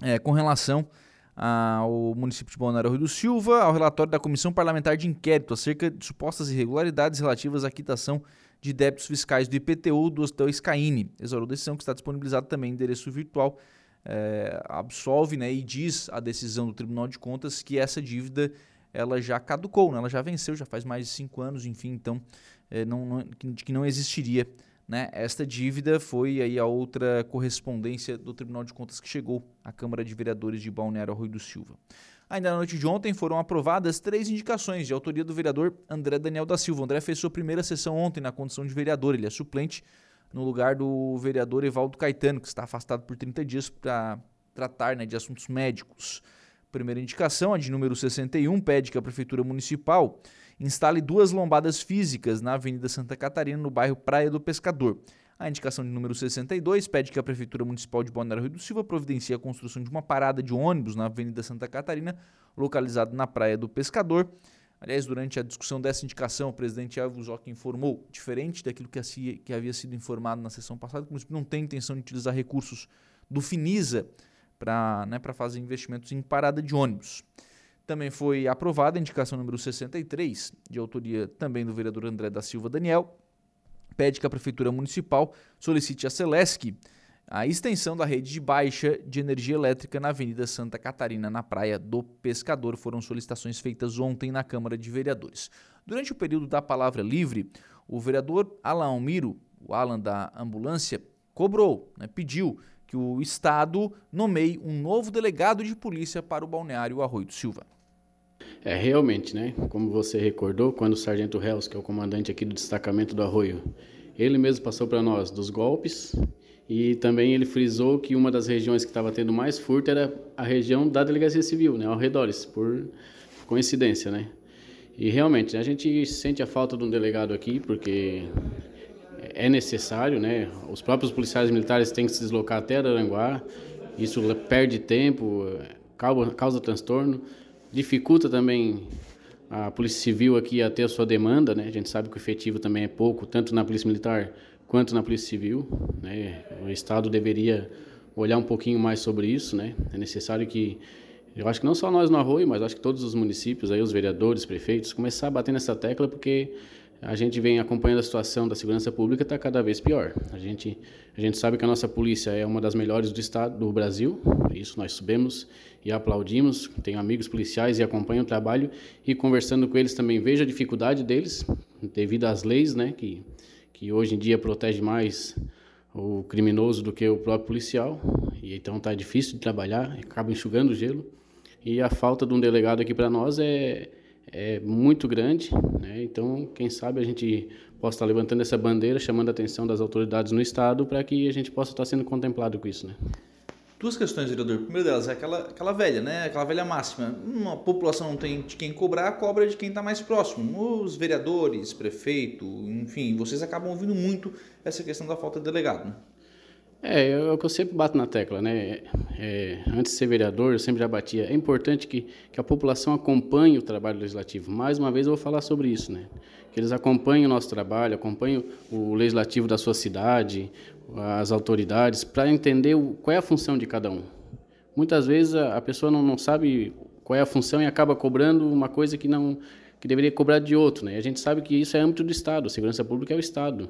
[SPEAKER 2] é, com relação ao município de Balneário Rio do Silva, ao relatório da Comissão Parlamentar de Inquérito acerca de supostas irregularidades relativas à quitação de débitos fiscais do IPTU do Hospital Scaini. Exorou decisão que está disponibilizada também em endereço virtual. É, absolve né, e diz a decisão do Tribunal de Contas que essa dívida ela já caducou, né, ela já venceu, já faz mais de cinco anos, enfim, então é, não, não, que, que não existiria né, esta dívida. Foi aí a outra correspondência do Tribunal de Contas que chegou à Câmara de Vereadores de Balneário Rui do Silva. Ainda na noite de ontem foram aprovadas três indicações de autoria do vereador André Daniel da Silva. André fez sua primeira sessão ontem na condição de vereador. Ele é suplente no lugar do vereador Evaldo Caetano, que está afastado por 30 dias para tratar né, de assuntos médicos. Primeira indicação, a de número 61, pede que a Prefeitura Municipal instale duas lombadas físicas na Avenida Santa Catarina, no bairro Praia do Pescador. A indicação de número 62 pede que a Prefeitura Municipal de Balneário Rio do Silva providencie a construção de uma parada de ônibus na Avenida Santa Catarina, localizada na Praia do Pescador. Aliás, durante a discussão dessa indicação, o presidente Alvo Zoc informou, diferente daquilo que, que havia sido informado na sessão passada, que o município não tem intenção de utilizar recursos do Finisa para né, fazer investimentos em parada de ônibus. Também foi aprovada a indicação número 63, de autoria também do vereador André da Silva Daniel, pede que a Prefeitura Municipal solicite a Celesc a extensão da rede de baixa de energia elétrica na Avenida Santa Catarina, na Praia do Pescador. Foram solicitações feitas ontem na Câmara de Vereadores. Durante o período da palavra livre, o vereador Alan Miro, o Alan da ambulância, cobrou, né, pediu que o Estado nomeie um novo delegado de polícia para o balneário Arroio do Silva.
[SPEAKER 10] É, realmente, né? Como você recordou, quando o Sargento Reus, que é o comandante aqui do destacamento do Arroio, ele mesmo passou para nós dos golpes e também ele frisou que uma das regiões que estava tendo mais furto era a região da Delegacia Civil, né? Ao redores, por coincidência, né? E realmente, a gente sente a falta de um delegado aqui, porque é necessário, né? Os próprios policiais militares têm que se deslocar até Aranguá, isso perde tempo, causa transtorno dificulta também a Polícia Civil aqui a ter a sua demanda, né? A gente sabe que o efetivo também é pouco, tanto na Polícia Militar quanto na Polícia Civil, né? O Estado deveria olhar um pouquinho mais sobre isso, né? É necessário que eu acho que não só nós no Arroio, mas acho que todos os municípios, aí os vereadores, prefeitos, começar a bater nessa tecla porque a gente vem acompanhando a situação da segurança pública está cada vez pior. A gente, a gente sabe que a nossa polícia é uma das melhores do estado, do Brasil, isso nós sabemos e aplaudimos. Tenho amigos policiais e acompanho o trabalho e conversando com eles também vejo a dificuldade deles devido às leis, né, que que hoje em dia protege mais o criminoso do que o próprio policial e então está difícil de trabalhar, acaba enxugando o gelo e a falta de um delegado aqui para nós é é muito grande, né? então quem sabe a gente possa estar levantando essa bandeira, chamando a atenção das autoridades no estado para que a gente possa estar sendo contemplado com isso, né?
[SPEAKER 2] Duas questões, vereador. Primeiro delas é aquela, aquela velha, né? Aquela velha máxima. Uma população não tem de quem cobrar, cobra de quem está mais próximo. Os vereadores, prefeito, enfim, vocês acabam ouvindo muito essa questão da falta de delegado, né?
[SPEAKER 10] É, é o que eu sempre bato na tecla, né? É, antes de ser vereador, eu sempre já batia. É importante que, que a população acompanhe o trabalho legislativo. Mais uma vez eu vou falar sobre isso, né? Que eles acompanhem o nosso trabalho, acompanhem o legislativo da sua cidade, as autoridades, para entender o, qual é a função de cada um. muitas vezes a, a pessoa não, não sabe qual é a função e acaba cobrando uma coisa que não que deveria cobrar de outro, né? A gente sabe que isso é âmbito do Estado, a segurança pública é o Estado.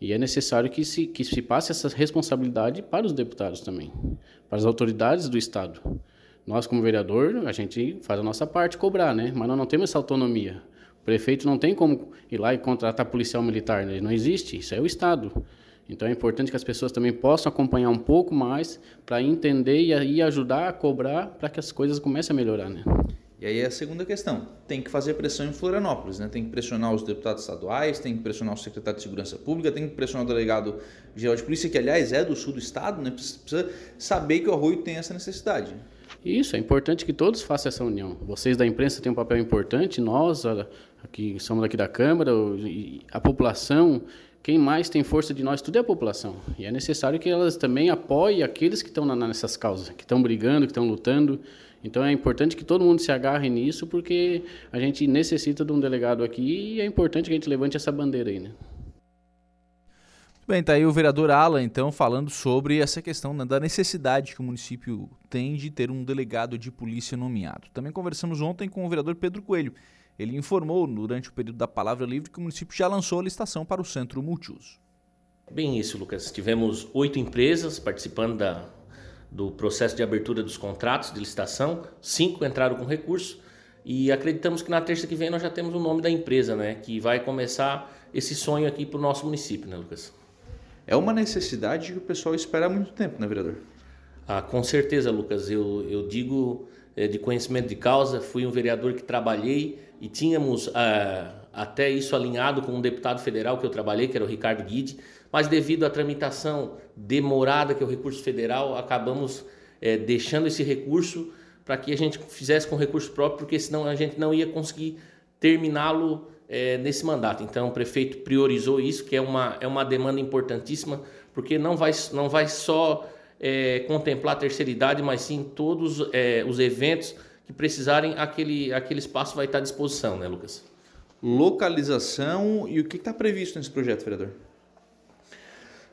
[SPEAKER 10] E é necessário que se, que se passe essa responsabilidade para os deputados também, para as autoridades do Estado. Nós, como vereador, a gente faz a nossa parte cobrar, né? Mas nós não temos essa autonomia. O prefeito não tem como ir lá e contratar policial militar, né? não existe, isso é o Estado. Então é importante que as pessoas também possam acompanhar um pouco mais para entender e aí ajudar a cobrar para que as coisas comecem a melhorar, né?
[SPEAKER 2] E aí é a segunda questão, tem que fazer pressão em Florianópolis, né? Tem que pressionar os deputados estaduais, tem que pressionar o secretário de Segurança Pública, tem que pressionar o delegado geral de polícia, que aliás é do sul do estado, né? Precisa saber que o Arroio tem essa necessidade.
[SPEAKER 10] Isso, é importante que todos façam essa união. Vocês da imprensa têm um papel importante, nós, que somos aqui da Câmara, a população, quem mais tem força de nós tudo é a população. E é necessário que elas também apoiem aqueles que estão nessas causas, que estão brigando, que estão lutando. Então é importante que todo mundo se agarre nisso, porque a gente necessita de um delegado aqui e é importante que a gente levante essa bandeira aí, né?
[SPEAKER 2] Bem, tá aí o vereador Alan, então, falando sobre essa questão né, da necessidade que o município tem de ter um delegado de polícia nomeado. Também conversamos ontem com o vereador Pedro Coelho. Ele informou, durante o período da palavra livre, que o município já lançou a licitação para o centro multiuso.
[SPEAKER 5] Bem isso, Lucas. Tivemos oito empresas participando da, do processo de abertura dos contratos de licitação, cinco entraram com recurso e acreditamos que na terça que vem nós já temos o nome da empresa, né, que vai começar esse sonho aqui para o nosso município, né, Lucas?
[SPEAKER 2] É uma necessidade que o pessoal espera há muito tempo, né, vereador?
[SPEAKER 5] Ah, com certeza, Lucas. Eu, eu digo é, de conhecimento de causa, fui um vereador que trabalhei e tínhamos ah, até isso alinhado com um deputado federal que eu trabalhei, que era o Ricardo Guide, mas devido à tramitação demorada que é o recurso federal, acabamos é, deixando esse recurso para que a gente fizesse com recurso próprio, porque senão a gente não ia conseguir terminá-lo é, nesse mandato. Então, o prefeito priorizou isso, que é uma, é uma demanda importantíssima, porque não vai, não vai só é, contemplar a terceira idade, mas sim todos é, os eventos que precisarem, aquele, aquele espaço vai estar à disposição, né, Lucas?
[SPEAKER 2] Localização e o que está previsto nesse projeto, vereador?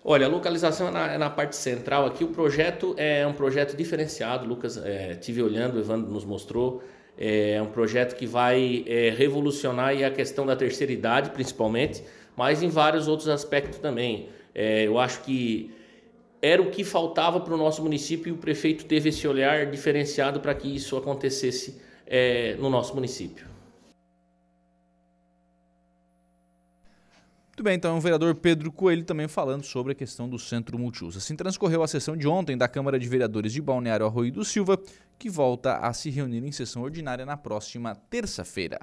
[SPEAKER 5] Olha, a localização é na, é na, parte central aqui. O projeto é um projeto diferenciado, Lucas. É, tive olhando, o Evandro nos mostrou. É um projeto que vai é, revolucionar a questão da terceira idade, principalmente, mas em vários outros aspectos também. É, eu acho que era o que faltava para o nosso município e o prefeito teve esse olhar diferenciado para que isso acontecesse é, no nosso município.
[SPEAKER 2] Muito bem, então o vereador Pedro Coelho também falando sobre a questão do centro multiuso. Assim transcorreu a sessão de ontem da Câmara de Vereadores de Balneário Arroio do Silva, que volta a se reunir em sessão ordinária na próxima terça-feira.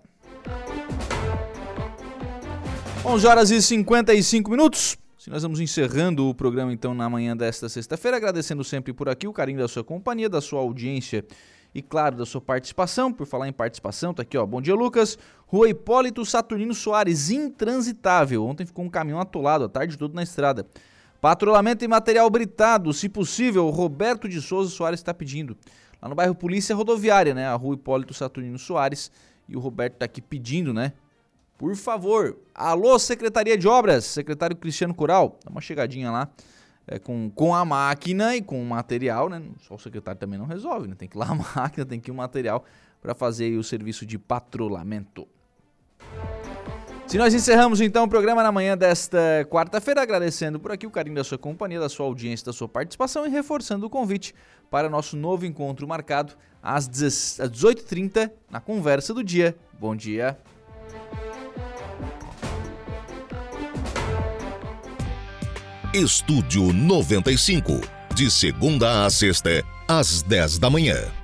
[SPEAKER 2] 11 horas e 55 minutos. Se nós vamos encerrando o programa então na manhã desta sexta-feira, agradecendo sempre por aqui o carinho da sua companhia, da sua audiência e, claro, da sua participação. Por falar em participação, tá aqui, ó. Bom dia, Lucas. Rua Hipólito Saturnino Soares, intransitável. Ontem ficou um caminhão atolado a tarde toda na estrada. Patrulhamento e material britado, se possível, Roberto de Souza Soares está pedindo. Lá no bairro Polícia Rodoviária, né? A rua Hipólito Saturnino Soares. E o Roberto está aqui pedindo, né? Por favor, alô Secretaria de Obras, secretário Cristiano Coral, dá uma chegadinha lá é, com, com a máquina e com o material, né? Só o secretário também não resolve, né? Tem que ir lá [LAUGHS] a máquina, tem que ir o material para fazer o serviço de patrulhamento. Se nós encerramos então o programa na manhã desta quarta-feira, agradecendo por aqui o carinho da sua companhia, da sua audiência, da sua participação e reforçando o convite para nosso novo encontro marcado às 18h30 na conversa do dia. Bom dia.
[SPEAKER 1] Estúdio 95, de segunda a sexta, às 10 da manhã.